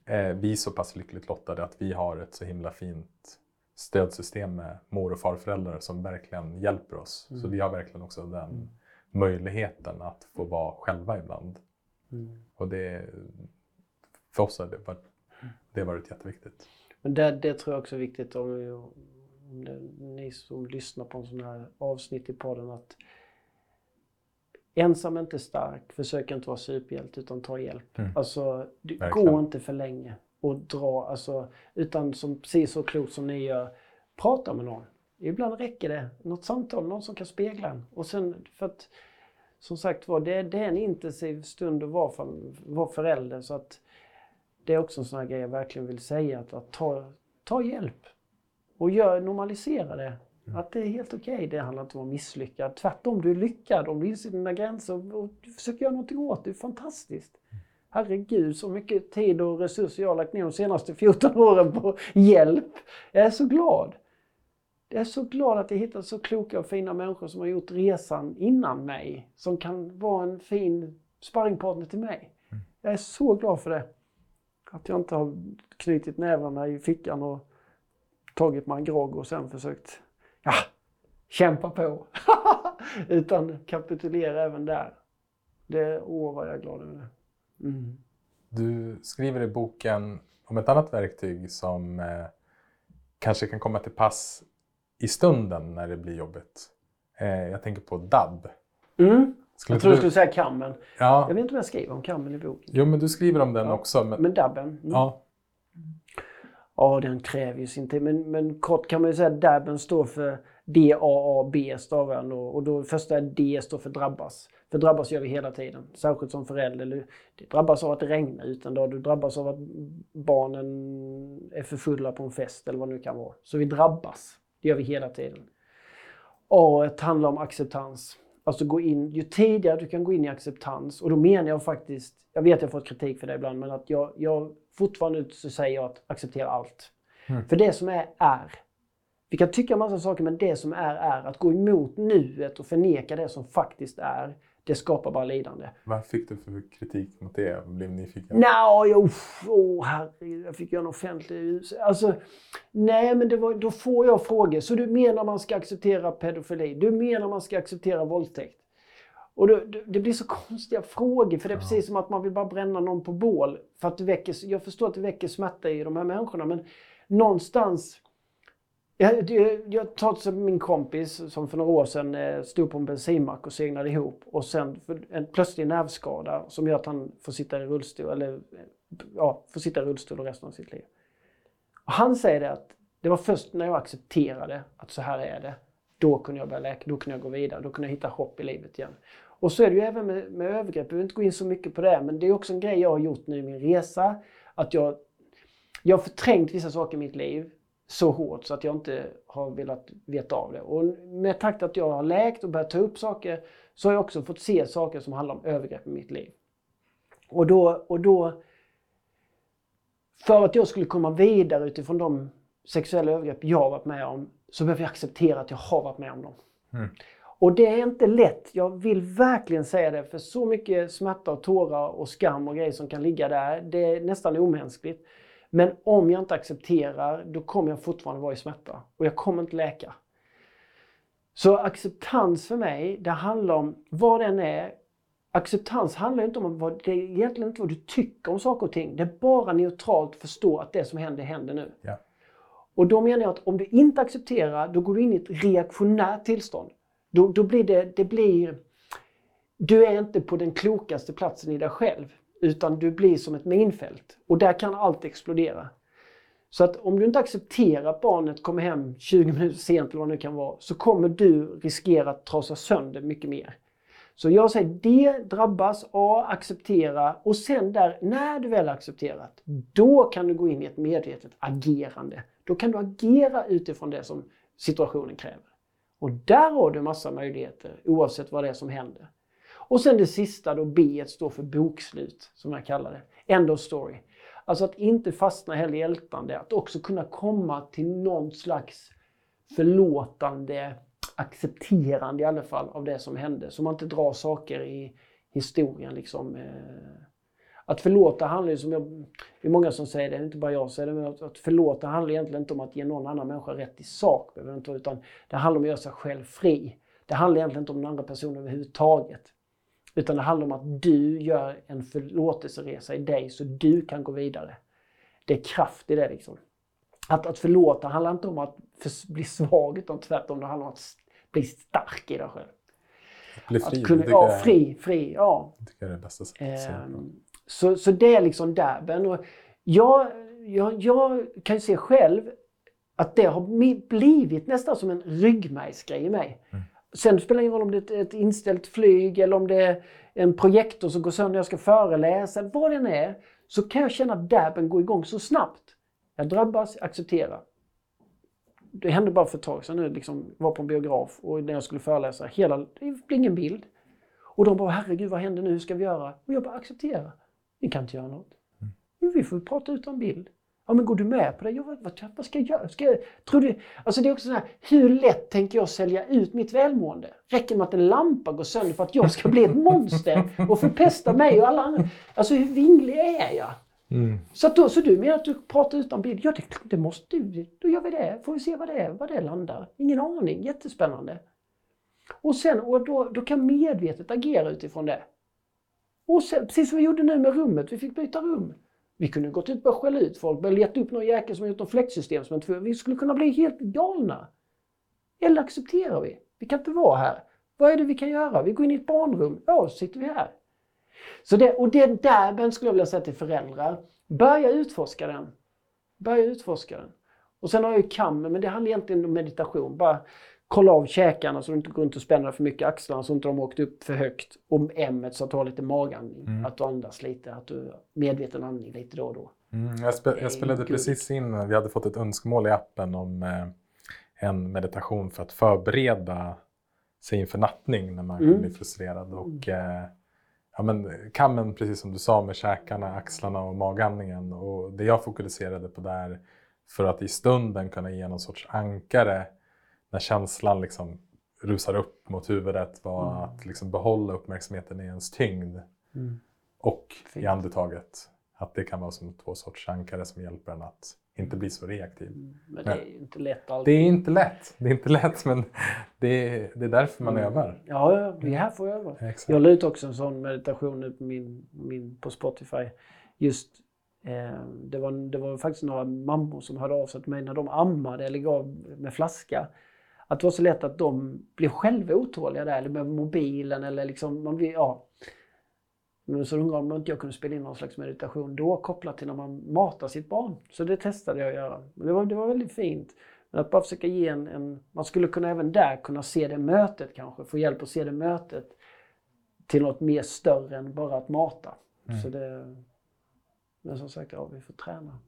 A: är vi så pass lyckligt lottade att vi har ett så himla fint stödsystem med mor och farföräldrar som verkligen hjälper oss. Mm. Så vi har verkligen också den mm. möjligheten att få vara själva ibland. Mm. Och det, för oss har det varit, det har varit jätteviktigt.
B: Men det, det tror jag också är viktigt om, om det, ni som lyssnar på en sån här avsnitt i podden att Ensam är inte stark, försök inte vara superhjälte utan ta hjälp. Mm. Alltså, det går inte för länge och dra, alltså, utan som, precis så klokt som ni gör, prata med någon. Ibland räcker det. Något samtal, någon som kan spegla en. Och sen för att, som sagt var, det, det är en intensiv stund att vara, för, vara förälder. Så att det är också en sån här grej jag verkligen vill säga, att, att ta, ta hjälp. Och gör, normalisera det. Mm. Att det är helt okej. Okay. Det handlar inte om att vara misslyckad. Tvärtom, du är lyckad om du inser dina gränser och du försöker göra någonting åt det. Det är fantastiskt. Mm. Herregud, så mycket tid och resurser jag har lagt ner de senaste 14 åren på hjälp. Jag är så glad. Jag är så glad att jag hittat så kloka och fina människor som har gjort resan innan mig. Som kan vara en fin sparringpartner till mig. Mm. Jag är så glad för det. Att jag inte har knutit nävarna i fickan och tagit mig en grogg och sen försökt kämpa på. <laughs> Utan kapitulera även där. Det, åh vad jag är glad över det. Mm.
A: Du skriver i boken om ett annat verktyg som eh, kanske kan komma till pass i stunden när det blir jobbigt. Eh, jag tänker på DAB.
B: Mm. Jag tror du skulle säga kammen. Ja. Jag vet inte om jag skriver om kammen i boken.
A: Jo, men du skriver om den
B: ja.
A: också.
B: Men, men DABen? Mm. Ja. Ja, den kräver ju sin tid. Men, men kort kan man ju säga att DABen står för D-A-A-B stavar den då. Och då första D står för drabbas. För drabbas gör vi hela tiden. Särskilt som förälder. Det drabbas av att det regnar ut en dag. Du drabbas av att barnen är för fulla på en fest eller vad det nu kan vara. Så vi drabbas. Det gör vi hela tiden. A handlar om acceptans. Alltså gå in, ju tidigare du kan gå in i acceptans, och då menar jag faktiskt, jag vet att jag fått kritik för det ibland, men att jag, jag fortfarande så säger jag att acceptera allt. Mm. För det som är, är. Vi kan tycka en massa saker, men det som är, är. Att gå emot nuet och förneka det som faktiskt är, Det skapar bara lidande.
A: Vad fick du för kritik mot det? Jag blev nyfiken.
B: Nej, no, oh, herregud, jag fick göra en offentlig... Alltså, nej, men det var, då får jag frågor. Så du menar man ska acceptera pedofili? Du menar man ska acceptera våldtäkt? Och då, det blir så konstiga frågor, för det är ja. precis som att man vill bara bränna någon på bål. För att det väcker, jag förstår att det väcker smärta i de här människorna, men någonstans jag, jag tar till min kompis som för några år sedan eh, stod på en bensinmack och segnade ihop och sen en plötslig nervskada som gör att han får sitta i rullstol, eller eh, ja, får sitta i rullstol resten av sitt liv. Och han säger det att det var först när jag accepterade att så här är det, då kunde jag börja läka, då kunde jag gå vidare, då kunde jag hitta hopp i livet igen. Och så är det ju även med, med övergrepp, jag behöver inte gå in så mycket på det, men det är också en grej jag har gjort nu i min resa, att jag, jag har förträngt vissa saker i mitt liv så hårt så att jag inte har velat veta av det. Och med takt att jag har läkt och börjat ta upp saker så har jag också fått se saker som handlar om övergrepp i mitt liv. Och då, och då för att jag skulle komma vidare utifrån de sexuella övergrepp jag har varit med om så behöver jag acceptera att jag har varit med om dem. Mm. Och det är inte lätt. Jag vill verkligen säga det. För så mycket smärta och tårar och skam och grejer som kan ligga där. Det är nästan omänskligt. Men om jag inte accepterar, då kommer jag fortfarande vara i smärta. Och jag kommer inte läka. Så acceptans för mig, det handlar om vad den är. Acceptans handlar inte om vad, det är egentligen inte vad du tycker om saker och ting. Det är bara neutralt förstå att det som händer, händer nu.
A: Ja.
B: Och då menar jag att om du inte accepterar, då går du in i ett reaktionärt tillstånd. Då, då blir det, det blir... Du är inte på den klokaste platsen i dig själv. Utan du blir som ett minfält. Och där kan allt explodera. Så att om du inte accepterar att barnet kommer hem 20 minuter sent eller vad det nu kan vara, så kommer du riskera att trasa sönder mycket mer. Så jag säger D drabbas, A acceptera och sen där, när du väl accepterat, då kan du gå in i ett medvetet agerande. Då kan du agera utifrån det som situationen kräver. Och där har du massa möjligheter oavsett vad det är som händer. Och sen det sista då, B står för bokslut, som jag kallar det. End of story. Alltså att inte fastna heller i ältande, att också kunna komma till någon slags förlåtande, accepterande i alla fall av det som hände. Så man inte drar saker i historien liksom. Eh. Att förlåta handlar ju som jag, det är många som säger det, inte bara jag säger det, men att, förlåta handlar egentligen inte om att ge någon annan människa rätt i sak, utan det handlar om att göra sig själv fri. Det handlar egentligen inte om den andra personen överhuvudtaget. Utan det handlar om att du gör en förlåtelseresa i dig så du kan gå vidare. Det är kraft i det liksom. Att, att förlåta handlar inte om att för, bli svag utan tvärtom det handlar om att bli stark i dig själv.
A: Att bli fri?
B: Att kunna, ja, fri, fri, ja.
A: Det tycker jag är det bästa
B: sättet. Um, så, så det är liksom derben. Och jag, jag, jag kan se själv att det har blivit nästan som en ryggmärgsgrej i mig. Mm. Sen spelar det ingen roll om det är ett inställt flyg eller om det är en projektor som går sönder när jag ska föreläsa. Vad det än är så kan jag känna att dabben går igång så snabbt. Jag drabbas, accepterar. Det hände bara för ett tag sedan nu, liksom, var på en biograf och när jag skulle föreläsa, hela, det blir ingen bild. Och de bara, herregud vad händer nu, hur ska vi göra? Och jag bara, acceptera. Vi kan inte göra något. Mm. Vi får prata utan bild. Ja, men går du med på det? Ja, vad, vad ska jag göra? Ska jag, tror du, alltså det är också så här, hur lätt tänker jag sälja ut mitt välmående? Räcker det med att en lampa går sönder för att jag ska bli ett monster och förpesta mig och alla andra? Alltså hur vinglig är jag? Mm. Så, då, så du menar att du pratar utan bild? Ja, det, det måste du. Då gör vi det. Får vi se vad det är, vad det landar. Ingen aning. Jättespännande. Och sen, och då, då kan medvetet agera utifrån det. Och sen, precis som vi gjorde nu med rummet. Vi fick byta rum. Vi kunde gått ut och börjat skälla ut folk, börjat leta upp någon jäkel som har gjort något fläktsystem som inte Vi skulle kunna bli helt galna. Eller accepterar vi? Vi kan inte vara här. Vad är det vi kan göra? Vi går in i ett barnrum. Ja, så sitter vi här. Så det, och det där skulle jag vilja säga till föräldrar. Börja utforska den. Börja utforska den. Och sen har jag ju kammen, men det handlar egentligen om meditation. Bara kolla av käkarna så du inte går runt och spänner för mycket axlarna så inte de åkt upp för högt. Och M så att du har lite magandning. Mm. Att du andas lite, att du medveten andning lite då och då.
A: Mm, jag, spe, jag spelade Gud. precis in, vi hade fått ett önskemål i appen om eh, en meditation för att förbereda sig inför nattning när man mm. blir frustrerad. Och, eh, ja, men, kammen, precis som du sa, med käkarna, axlarna och magandningen. Och det jag fokuserade på där för att i stunden kunna ge någon sorts ankare när känslan liksom rusar upp mot huvudet var
B: Mm.
A: att liksom behålla uppmärksamheten i ens tyngd
B: Mm.
A: och i
B: Fint.
A: andetaget. Att det kan vara som två sorts ankare som hjälper en att inte bli så reaktiv.
B: Mm. Men det är ju inte lätt
A: Det
B: alltid.
A: är inte lätt, det är inte lätt men det är, det är därför man
B: Mm.
A: övar.
B: Ja, ja, vi är här för att öva.
A: Exakt.
B: Jag la ut också en sån meditation nu på, min, min, på Spotify. Just, eh, det, var, det var faktiskt några mammor som hörde av sig till mig när de ammade eller gav med flaska. Att det var så lätt att de blev själva otåliga där, eller med mobilen eller liksom, man blir, ja. Men så undrade de om inte jag kunde spela in någon slags meditation då kopplat till när man matar sitt barn. Så det testade jag att göra. Men det var, det var väldigt fint. Men att bara försöka ge en, en... Man skulle kunna även där kunna se det mötet kanske, få hjälp att se det mötet till något mer större än bara att mata.
A: Mm.
B: Så det, men som sagt, ja, vi får träna.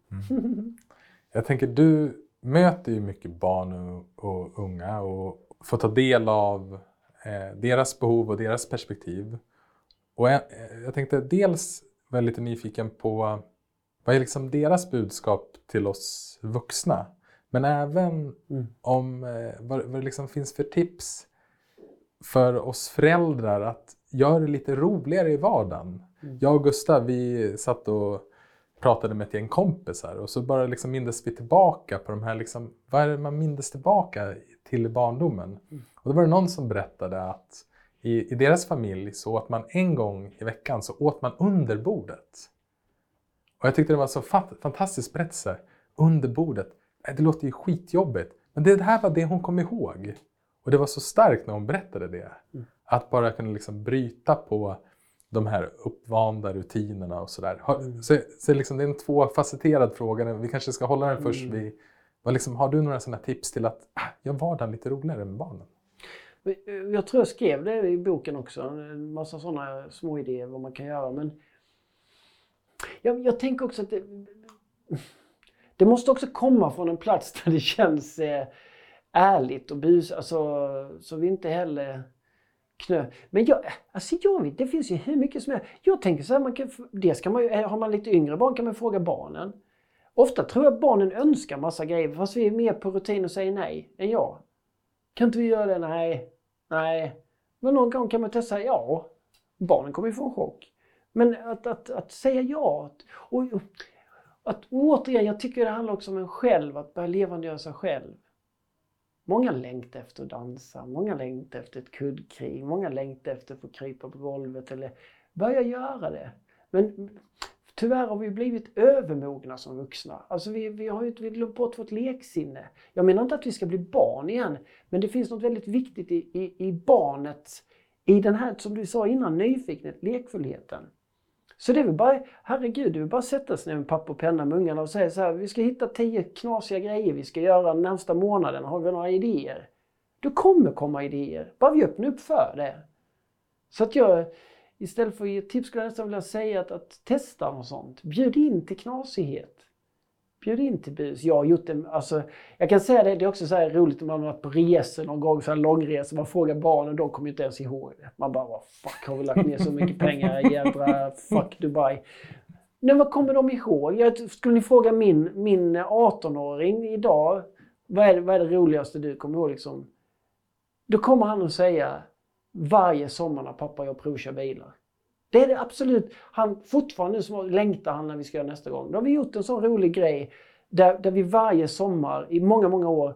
A: Jag tänker, du möter ju mycket barn och, och unga och får ta del av eh, deras behov och deras perspektiv. Och jag, eh, jag tänkte dels var jag lite nyfiken på vad är liksom deras budskap till oss vuxna? Men även
B: Mm.
A: om eh, vad, vad det liksom finns för tips för oss föräldrar att göra det lite roligare i vardagen.
B: Mm.
A: Jag och Gustav, vi satt och pratade med ett gäng kompisar och så bara liksom mindes vi tillbaka på de här, liksom, vad är det man mindes tillbaka till barndomen?
B: Mm.
A: Och då var det någon som berättade att i, i deras familj så åt man en gång i veckan så åt man under bordet. Och jag tyckte det var så fat, fantastisk berättelse. Under bordet. Nej, Det låter ju skitjobbigt. Men det här var det hon kom ihåg. Och det var så starkt när hon berättade det.
B: Mm.
A: Att bara kunna liksom bryta på de här uppvanda rutinerna och sådär.
B: Mm.
A: Så, så liksom, det är en tvåfacetterad fråga. Vi kanske ska hålla den först
B: Mm.
A: vid... Vad liksom, har du några sådana tips till att ah, gör vardagen lite roligare med barnen?
B: Jag tror jag skrev det i boken också, en massa sådana små idéer vad man kan göra. Men jag, jag tänker också att det, det måste också komma från en plats där det känns eh, ärligt och bus, alltså, så vi inte heller knö. Men jag, alltså jag vet, det finns ju hur mycket som helst. Jag tänker så här, man kan, dels kan man ju, eh, har man lite yngre barn kan man fråga barnen. Ofta tror jag att barnen önskar massa grejer fast vi är mer på rutin och säger nej än jag. Kan inte vi göra det? Nej. Nej. Men någon gång kan man testa, ja. Barnen kommer ju få en chock. Men att, att, att säga ja. Att, och, att, återigen, jag tycker det handlar också om en själv, att börja levandegöra sig själv. Många längtar efter att dansa, många längtar efter ett kuddkrig, många längtar efter att få krypa på golvet eller börja göra det. Men tyvärr har vi blivit övermogna som vuxna. Alltså vi, vi har ju vi glömt bort vårt leksinne. Jag menar inte att vi ska bli barn igen, men det finns något väldigt viktigt i, i, i barnet, i den här, som du sa innan, nyfikenhet, lekfullheten. Så det är väl bara, herregud, det är väl bara att sätta sig ner med papper och penna med ungarna och säga så här, vi ska hitta tio knasiga grejer vi ska göra den närmsta månaden. Har vi några idéer? Det kommer komma idéer, bara vi öppnar upp för det. Så att jag, istället för att ge tips skulle jag nästan vilja säga att, att testa något sånt. Bjud in till knasighet. Bjud in till bus. Jag har gjort det, alltså, jag kan säga det, det är också så här roligt om man har varit på resor någon gång, så här långresor, man frågar barnen, de kommer ju inte ens ihåg det. Man bara, vad fuck, har vi lagt ner så mycket pengar, jädra fuck Dubai. Men vad kommer de ihåg? Jag, skulle ni fråga min, min 18-åring idag, vad är, det, vad är det roligaste du kommer ihåg? Liksom? Då kommer han att säga, varje sommar när pappa och jag provkör bilar. Det är det absolut. Han, fortfarande så längtar han när vi ska göra nästa gång. Då har vi gjort en sån rolig grej där, där vi varje sommar i många, många år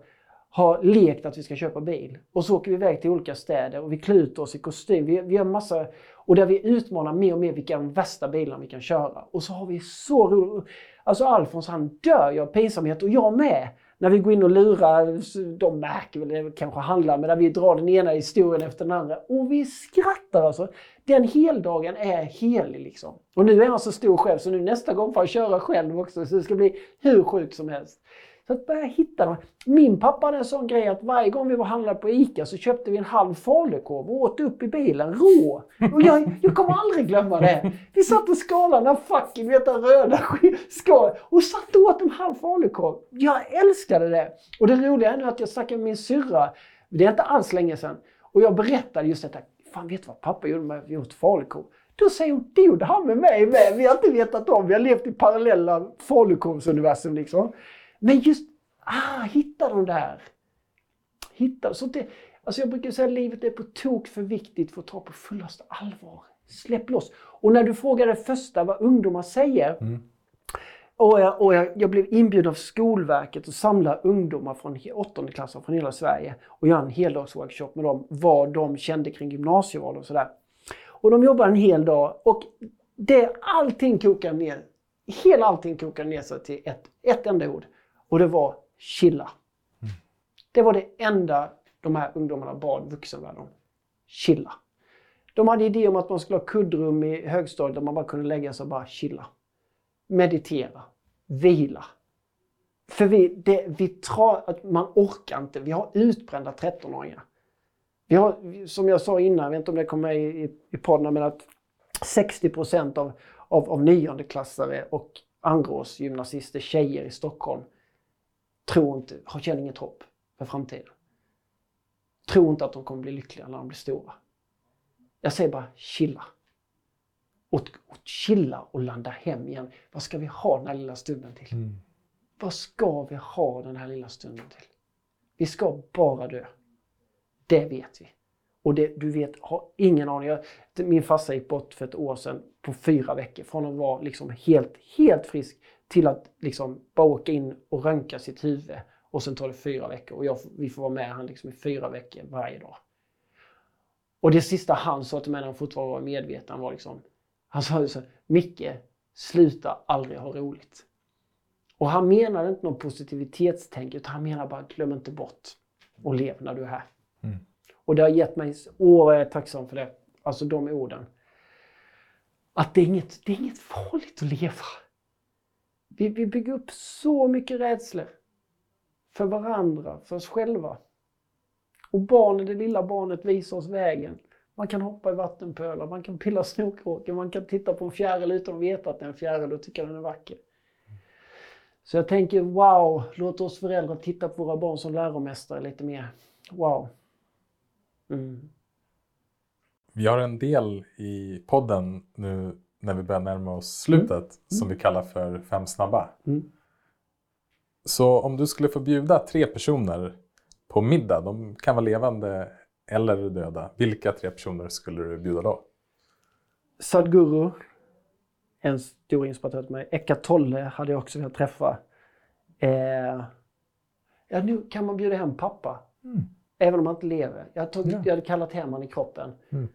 B: har lekt att vi ska köpa bil. Och så åker vi iväg till olika städer och vi klär ut oss i kostym. Vi, vi gör massa, och där vi utmanar mer och mer vilka de värsta bilarna vi kan köra. Och så har vi så roligt. Alltså Alfons han dör ju av pinsamhet och jag med. När vi går in och lurar, de märker väl det kanske handlar, men när vi drar den ena historien efter den andra. Och vi skrattar alltså. Den heldagen är helig liksom. Och nu är han så stor själv så nu nästa gång får han köra själv också. Så det ska bli hur sjukt som helst. Så att börja hitta dem. Min pappa hade en sån grej att varje gång vi var handlade på ICA så köpte vi en halv falukorv och åt upp i bilen rå. Och jag, jag kommer aldrig glömma det. Vi satt och skalade den fucking vet, röda skalet och satt och åt en halv falukorv. Jag älskade det. Och det roliga är nu att jag snackade med min syrra, det är inte alls länge sedan, och jag berättade just detta. Fan vet du vad pappa gjorde med vi åt falukorv? Då säger hon, det gjorde han med mig med. Vi har inte vetat om, vi har levt i parallella falukorvsuniversum liksom. Men just, ah, hitta de där. Hitta, så det, Alltså jag brukar säga att livet är på tok för viktigt för att ta på fullaste allvar. Släpp loss. Och när du frågar det första vad ungdomar säger.
A: Mm.
B: Och, jag, och jag, jag blev inbjuden av Skolverket att samla ungdomar från he- åttonde klassen från hela Sverige och göra en heldagsworkshop med dem. Vad de kände kring gymnasieval och sådär. Och de jobbar en hel dag och det, allting kokar ner. Hela allting kokar ner sig till ett, ett enda ord. Och det var chilla. Det var det enda de här ungdomarna bad vuxenvärlden om. Chilla. De hade idé om att man skulle ha kuddrum i högstadiet där man bara kunde lägga sig och bara chilla. Meditera. Vila. För vi, det, vi tror att man orkar inte. Vi har utbrända 13-åringar. Vi har, som jag sa innan, jag vet inte om det kommer med i, i, i podden, men att 60 procent av, av, av niondeklassare och andraårsgymnasister, tjejer i Stockholm, tror inte, har känner inget hopp för framtiden. Tror inte att de kommer bli lyckliga när de blir stora. Jag säger bara chilla. Och, och chilla och landa hem igen. Vad ska vi ha den här lilla stunden till?
A: Mm.
B: Vad ska vi ha den här lilla stunden till? Vi ska bara dö. Det vet vi. Och det, du vet, har ingen aning. Jag, min farsa gick bort för ett år sedan på fyra veckor. Från att vara liksom helt, helt frisk till att liksom bara åka in och röntga sitt huvud. Och sen tar det fyra veckor. Och jag, vi får vara med han liksom i fyra veckor varje dag. Och det sista han sa till mig när han fortfarande var medveten var liksom, han sa så Micke, sluta aldrig ha roligt. Och han menade inte någon positivitetstänk utan han menar bara glöm inte bort och lev när du är här.
A: Mm.
B: Och det har gett mig, åh jag är tacksam för det, alltså de orden. Att det är inget, det är inget farligt att leva. Vi, vi bygger upp så mycket rädslor. För varandra, för oss själva. Och barnet, det lilla barnet visar oss vägen. Man kan hoppa i vattenpölar, man kan pilla snorkråkor, man kan titta på en fjäril utan att veta att det är en fjäril och tycka den är vacker. Så jag tänker, wow, låt oss föräldrar titta på våra barn som läromästare lite mer. Wow. Mm.
A: Vi har en del i podden nu när vi börjar närma oss slutet som vi kallar för Fem snabba.
B: Mm.
A: Så om du skulle få bjuda tre personer på middag, de kan vara levande eller döda. Vilka tre personer skulle du bjuda då?
B: Sadhguru, en stor inspiratör till mig. Eckart Tolle hade jag också velat träffa. Eh, ja, nu kan man bjuda hem pappa.
A: Mm.
B: Även om han inte lever. Jag, tagit,
A: Ja.
B: jag hade kallat hem han i kroppen.
A: Mm.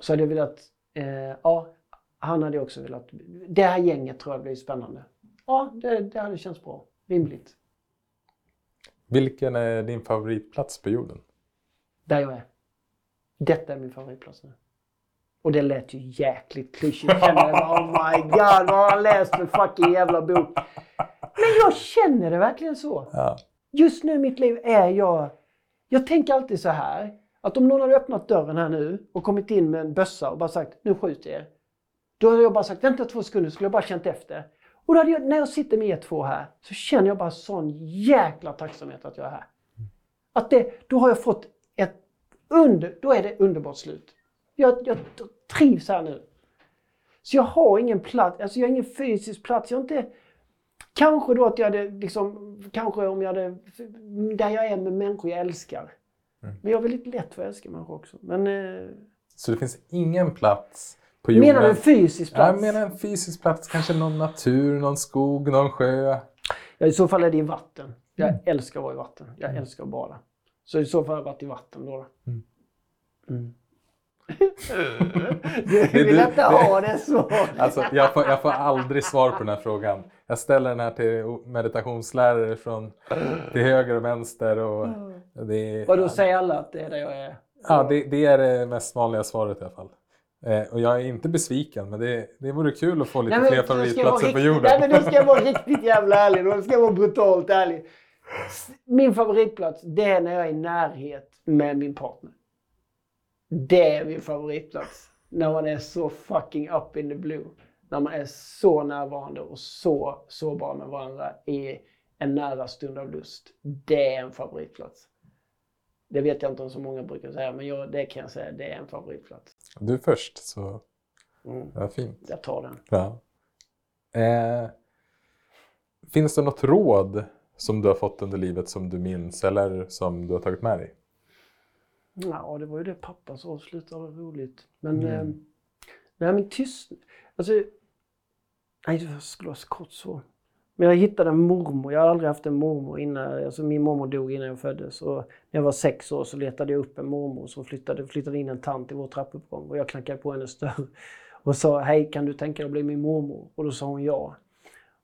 B: Så hade jag velat, eh, ja, han hade också velat. Det här gänget tror jag blir spännande. Ja, det, det hade känts bra. Rimligt.
A: Vilken är din favoritplats på jorden?
B: Där jag är. Detta är min favoritplats nu. Och det lät ju jäkligt klyschigt. <laughs> Jag oh my god, vad har han läst för fucking jävla bok? Men jag känner det verkligen så.
A: Ja.
B: Just nu i mitt liv är jag... Jag tänker alltid så här. Att om någon hade öppnat dörren här nu och kommit in med en bössa och bara sagt nu skjuter jag er. Då hade jag bara sagt vänta två sekunder skulle jag bara känt efter. Och då hade jag, när jag sitter med er två här så känner jag bara sån jäkla tacksamhet att jag är här. Att det, då har jag fått ett under, då är det underbart slut. Jag, jag trivs här nu. Så jag har ingen plats, alltså jag har ingen fysisk plats. Jag inte, kanske då att jag hade liksom, kanske om jag hade, där jag är med människor jag älskar.
A: Mm.
B: Men jag har väldigt lätt för att älska människor också. Men, eh,
A: Så det finns ingen plats på jorden?
B: menar du en fysisk
A: Ja,
B: plats?
A: Jag menar en fysisk plats, kanske någon natur, någon skog, någon sjö.
B: Ja, I så fall är det i vatten. Jag
A: Mm.
B: älskar att vara i vatten. Jag älskar att bada. Så i så fall har jag varit i vatten då. då.
A: Mm.
B: Mm. <laughs> Du vill inte ha det så. <laughs>
A: Alltså, jag, får, jag får aldrig svar på den här frågan. Jag ställer den här till meditationslärare från till höger och vänster. Och det, är,
B: Vadå, säger alla att det är där jag är?
A: ja, det, det är det mest vanliga svaret i alla fall. Eh, och jag är inte besviken, men det, det vore kul att få lite
B: Nej,
A: fler favoritplatser på jorden.
B: Nej, men då ska jag vara riktigt jävla ärlig. Då ska jag vara brutalt ärlig. Min favoritplats, det är när jag är i närhet med min partner. Det är min favoritplats. När man är så fucking up in the blue. När man är så närvarande och så sårbar med varandra i en nära stund av lust. Det är en favoritplats. Det vet jag inte om så många brukar säga, men jag, det kan jag säga, det är en favoritplats.
A: Du först, så
B: Mm.
A: ja, fint.
B: Jag tar den.
A: Ja. Eh, finns det något råd som du har fått under livet som du minns eller som du har tagit med dig?
B: Ja, det var ju det pappa sa. Sluta ha roligt. Men, mm. eh, nej men tyst. Alltså, nej det skulle vara så kort så. Men jag hittade en mormor. Jag har aldrig haft en mormor innan. Alltså min mormor dog innan jag föddes. Och när jag var sex år så letade jag upp en mormor som flyttade, flyttade in en tant i vår trappuppgång. Och jag knackade på hennes dörr och sa Hej, kan du tänka dig att bli min mormor? Och då sa hon ja.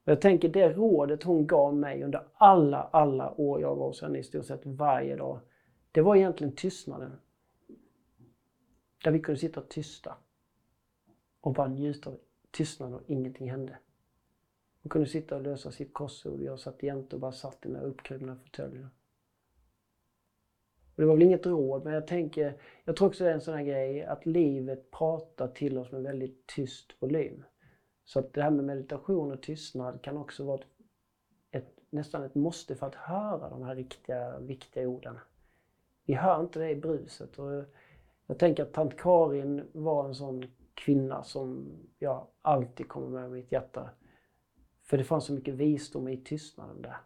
B: Och jag tänker det rådet hon gav mig under alla, alla år jag var hos henne i stort sett varje dag. Det var egentligen tystnaden. Där vi kunde sitta tysta och bara njuta av tystnaden och ingenting hände. Hon kunde sitta och lösa sitt korsord. Jag satt jämte och bara satt i den där uppkrupna fåtöljen. Det var väl inget råd, men jag tänker, jag tror också det är en sån här grej att livet pratar till oss med väldigt tyst volym. Så att det här med meditation och tystnad kan också vara ett, ett, nästan ett måste för att höra de här riktiga, viktiga orden. Vi hör inte det i bruset. Och jag tänker att tant Karin var en sån kvinna som jag alltid kommer med i mitt hjärta. För det fanns så mycket visdom i tystnaden där.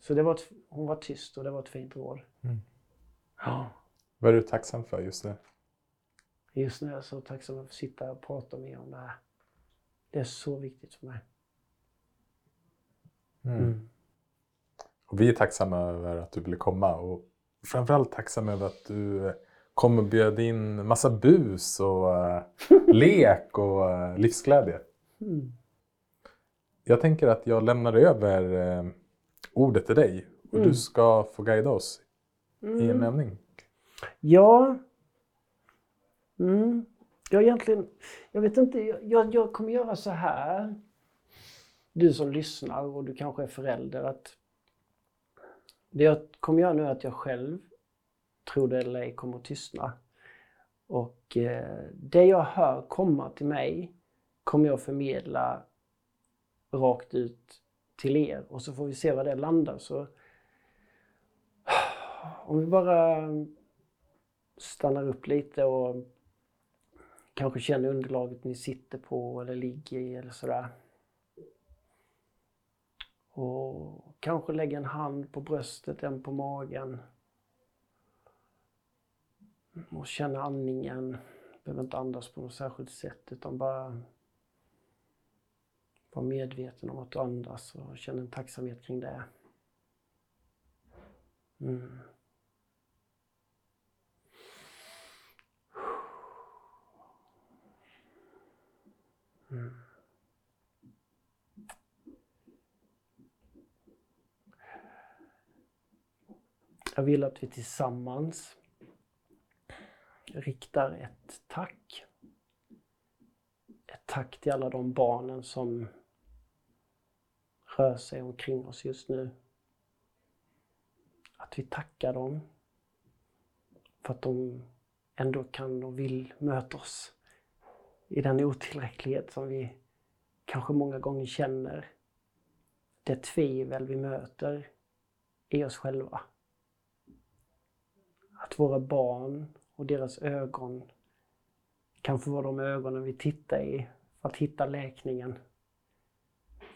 B: Så det var ett, hon var tyst och det var ett fint råd. Mm.
A: Ja. Vad är du tacksam för just nu?
B: Just nu är jag så tacksam för att sitta och prata med om det här. Det är så viktigt för mig.
A: Mm. Mm. Och vi är tacksamma över att du ville komma och framförallt tacksamma över att du kom och bjöd in massa bus och uh, <laughs> lek och uh, livsglädje. Mm. Jag tänker att jag lämnar över uh, ordet till dig och du mm. ska få guida oss mm. i en övning?
B: Ja. Mm. Jag egentligen, jag vet inte, jag, jag kommer göra så här. Du som lyssnar och du kanske är förälder att det jag kommer göra nu är att jag själv, tror det eller ej, kommer att tystna. Och eh, det jag hör komma till mig kommer jag förmedla rakt ut till er och så får vi se var det landar. Så om vi bara stannar upp lite och kanske känner underlaget ni sitter på eller ligger i eller sådär. Och kanske lägga en hand på bröstet, en på magen. Och känna andningen. Behöver inte andas på något särskilt sätt utan bara var medveten om att du andas och känn en tacksamhet kring det. Mm. Mm. Jag vill att vi tillsammans riktar ett tack. Ett tack till alla de barnen som rör sig omkring oss just nu. Att vi tackar dem för att de ändå kan och vill möta oss i den otillräcklighet som vi kanske många gånger känner. Det tvivel vi möter i oss själva. Att våra barn och deras ögon kan få vara de ögonen vi tittar i för att hitta läkningen.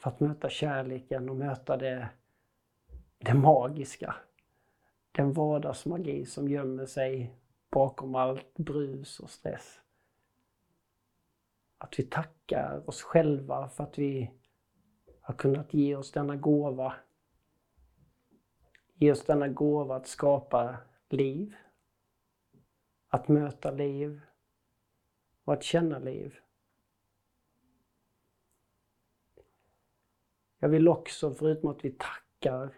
B: För att möta kärleken och möta det, det magiska. Den vardagsmagi som gömmer sig bakom allt brus och stress. Att vi tackar oss själva för att vi har kunnat ge oss denna gåva. Ge oss denna gåva att skapa liv. Att möta liv och att känna liv. Jag vill också, förutom att vi tackar,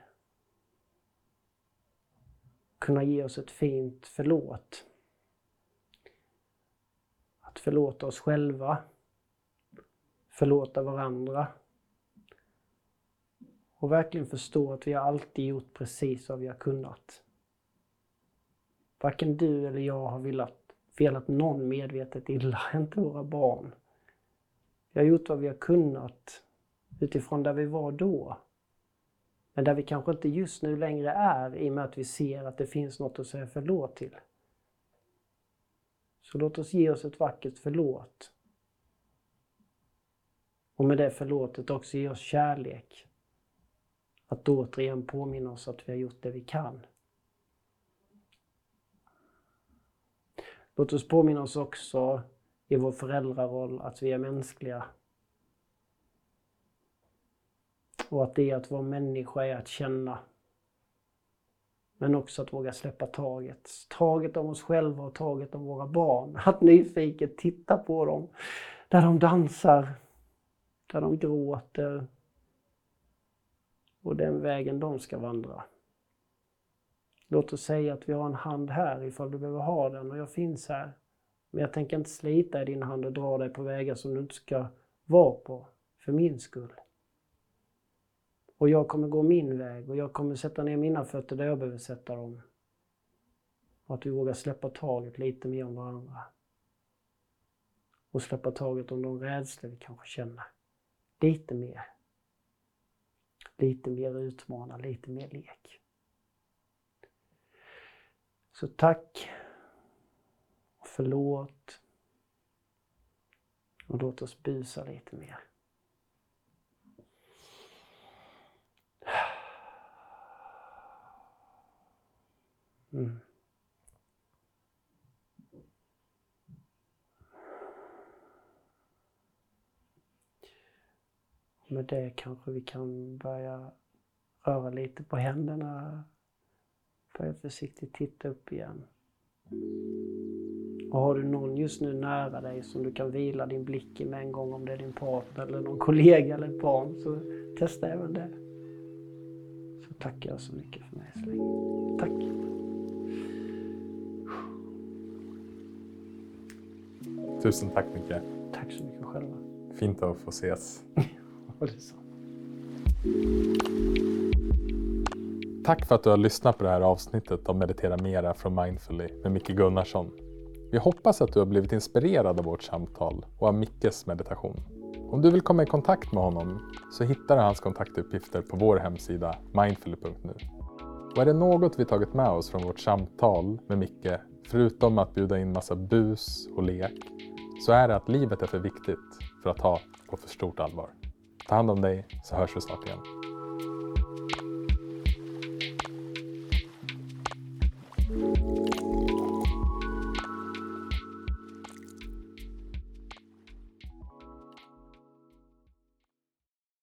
B: kunna ge oss ett fint förlåt. Att förlåta oss själva, förlåta varandra och verkligen förstå att vi har alltid gjort precis vad vi har kunnat. Varken du eller jag har velat, velat någon medvetet illa, <laughs> inte våra barn. Vi har gjort vad vi har kunnat utifrån där vi var då. Men där vi kanske inte just nu längre är i och med att vi ser att det finns något att säga förlåt till. Så låt oss ge oss ett vackert förlåt. Och med det förlåtet också ge oss kärlek. Att återigen påminna oss att vi har gjort det vi kan. Låt oss påminna oss också i vår föräldraroll att vi är mänskliga. Och att det att vara människa är att känna. Men också att våga släppa taget. Taget om oss själva och taget om våra barn. Att nyfiket titta på dem. Där de dansar, där de gråter. Och den vägen de ska vandra. Låt oss säga att vi har en hand här ifall du behöver ha den och jag finns här. Men jag tänker inte slita i din hand och dra dig på vägar som du inte ska vara på, för min skull. Och jag kommer gå min väg och jag kommer sätta ner mina fötter där jag behöver sätta dem. Och att vi vågar släppa taget lite mer om varandra. Och släppa taget om de rädslor vi kanske känner. Lite mer. Lite mer utmana, lite mer lek. Så tack och förlåt. Och låt oss busa lite mer. Mm. Med det kanske vi kan börja röra lite på händerna. Börja försiktigt titta upp igen. Och har du någon just nu nära dig som du kan vila din blick i med en gång, om det är din partner eller någon kollega eller ett barn, så testa även det. Så tackar jag så mycket för mig så länge. Tack!
A: Tusen tack Micke.
B: Tack så mycket själva.
A: Fint att få ses. <laughs> Tack för att du har lyssnat på det här avsnittet av Meditera Mera från Mindfully med Micke Gunnarsson. Vi hoppas att du har blivit inspirerad av vårt samtal och av Mickes meditation. Om du vill komma i kontakt med honom så hittar du hans kontaktuppgifter på vår hemsida mindfully.nu. Och är det något vi tagit med oss från vårt samtal med Micke, förutom att bjuda in massa bus och lek, så är det att livet är för viktigt för att ta på för stort allvar. Ta hand om dig så hörs vi snart igen.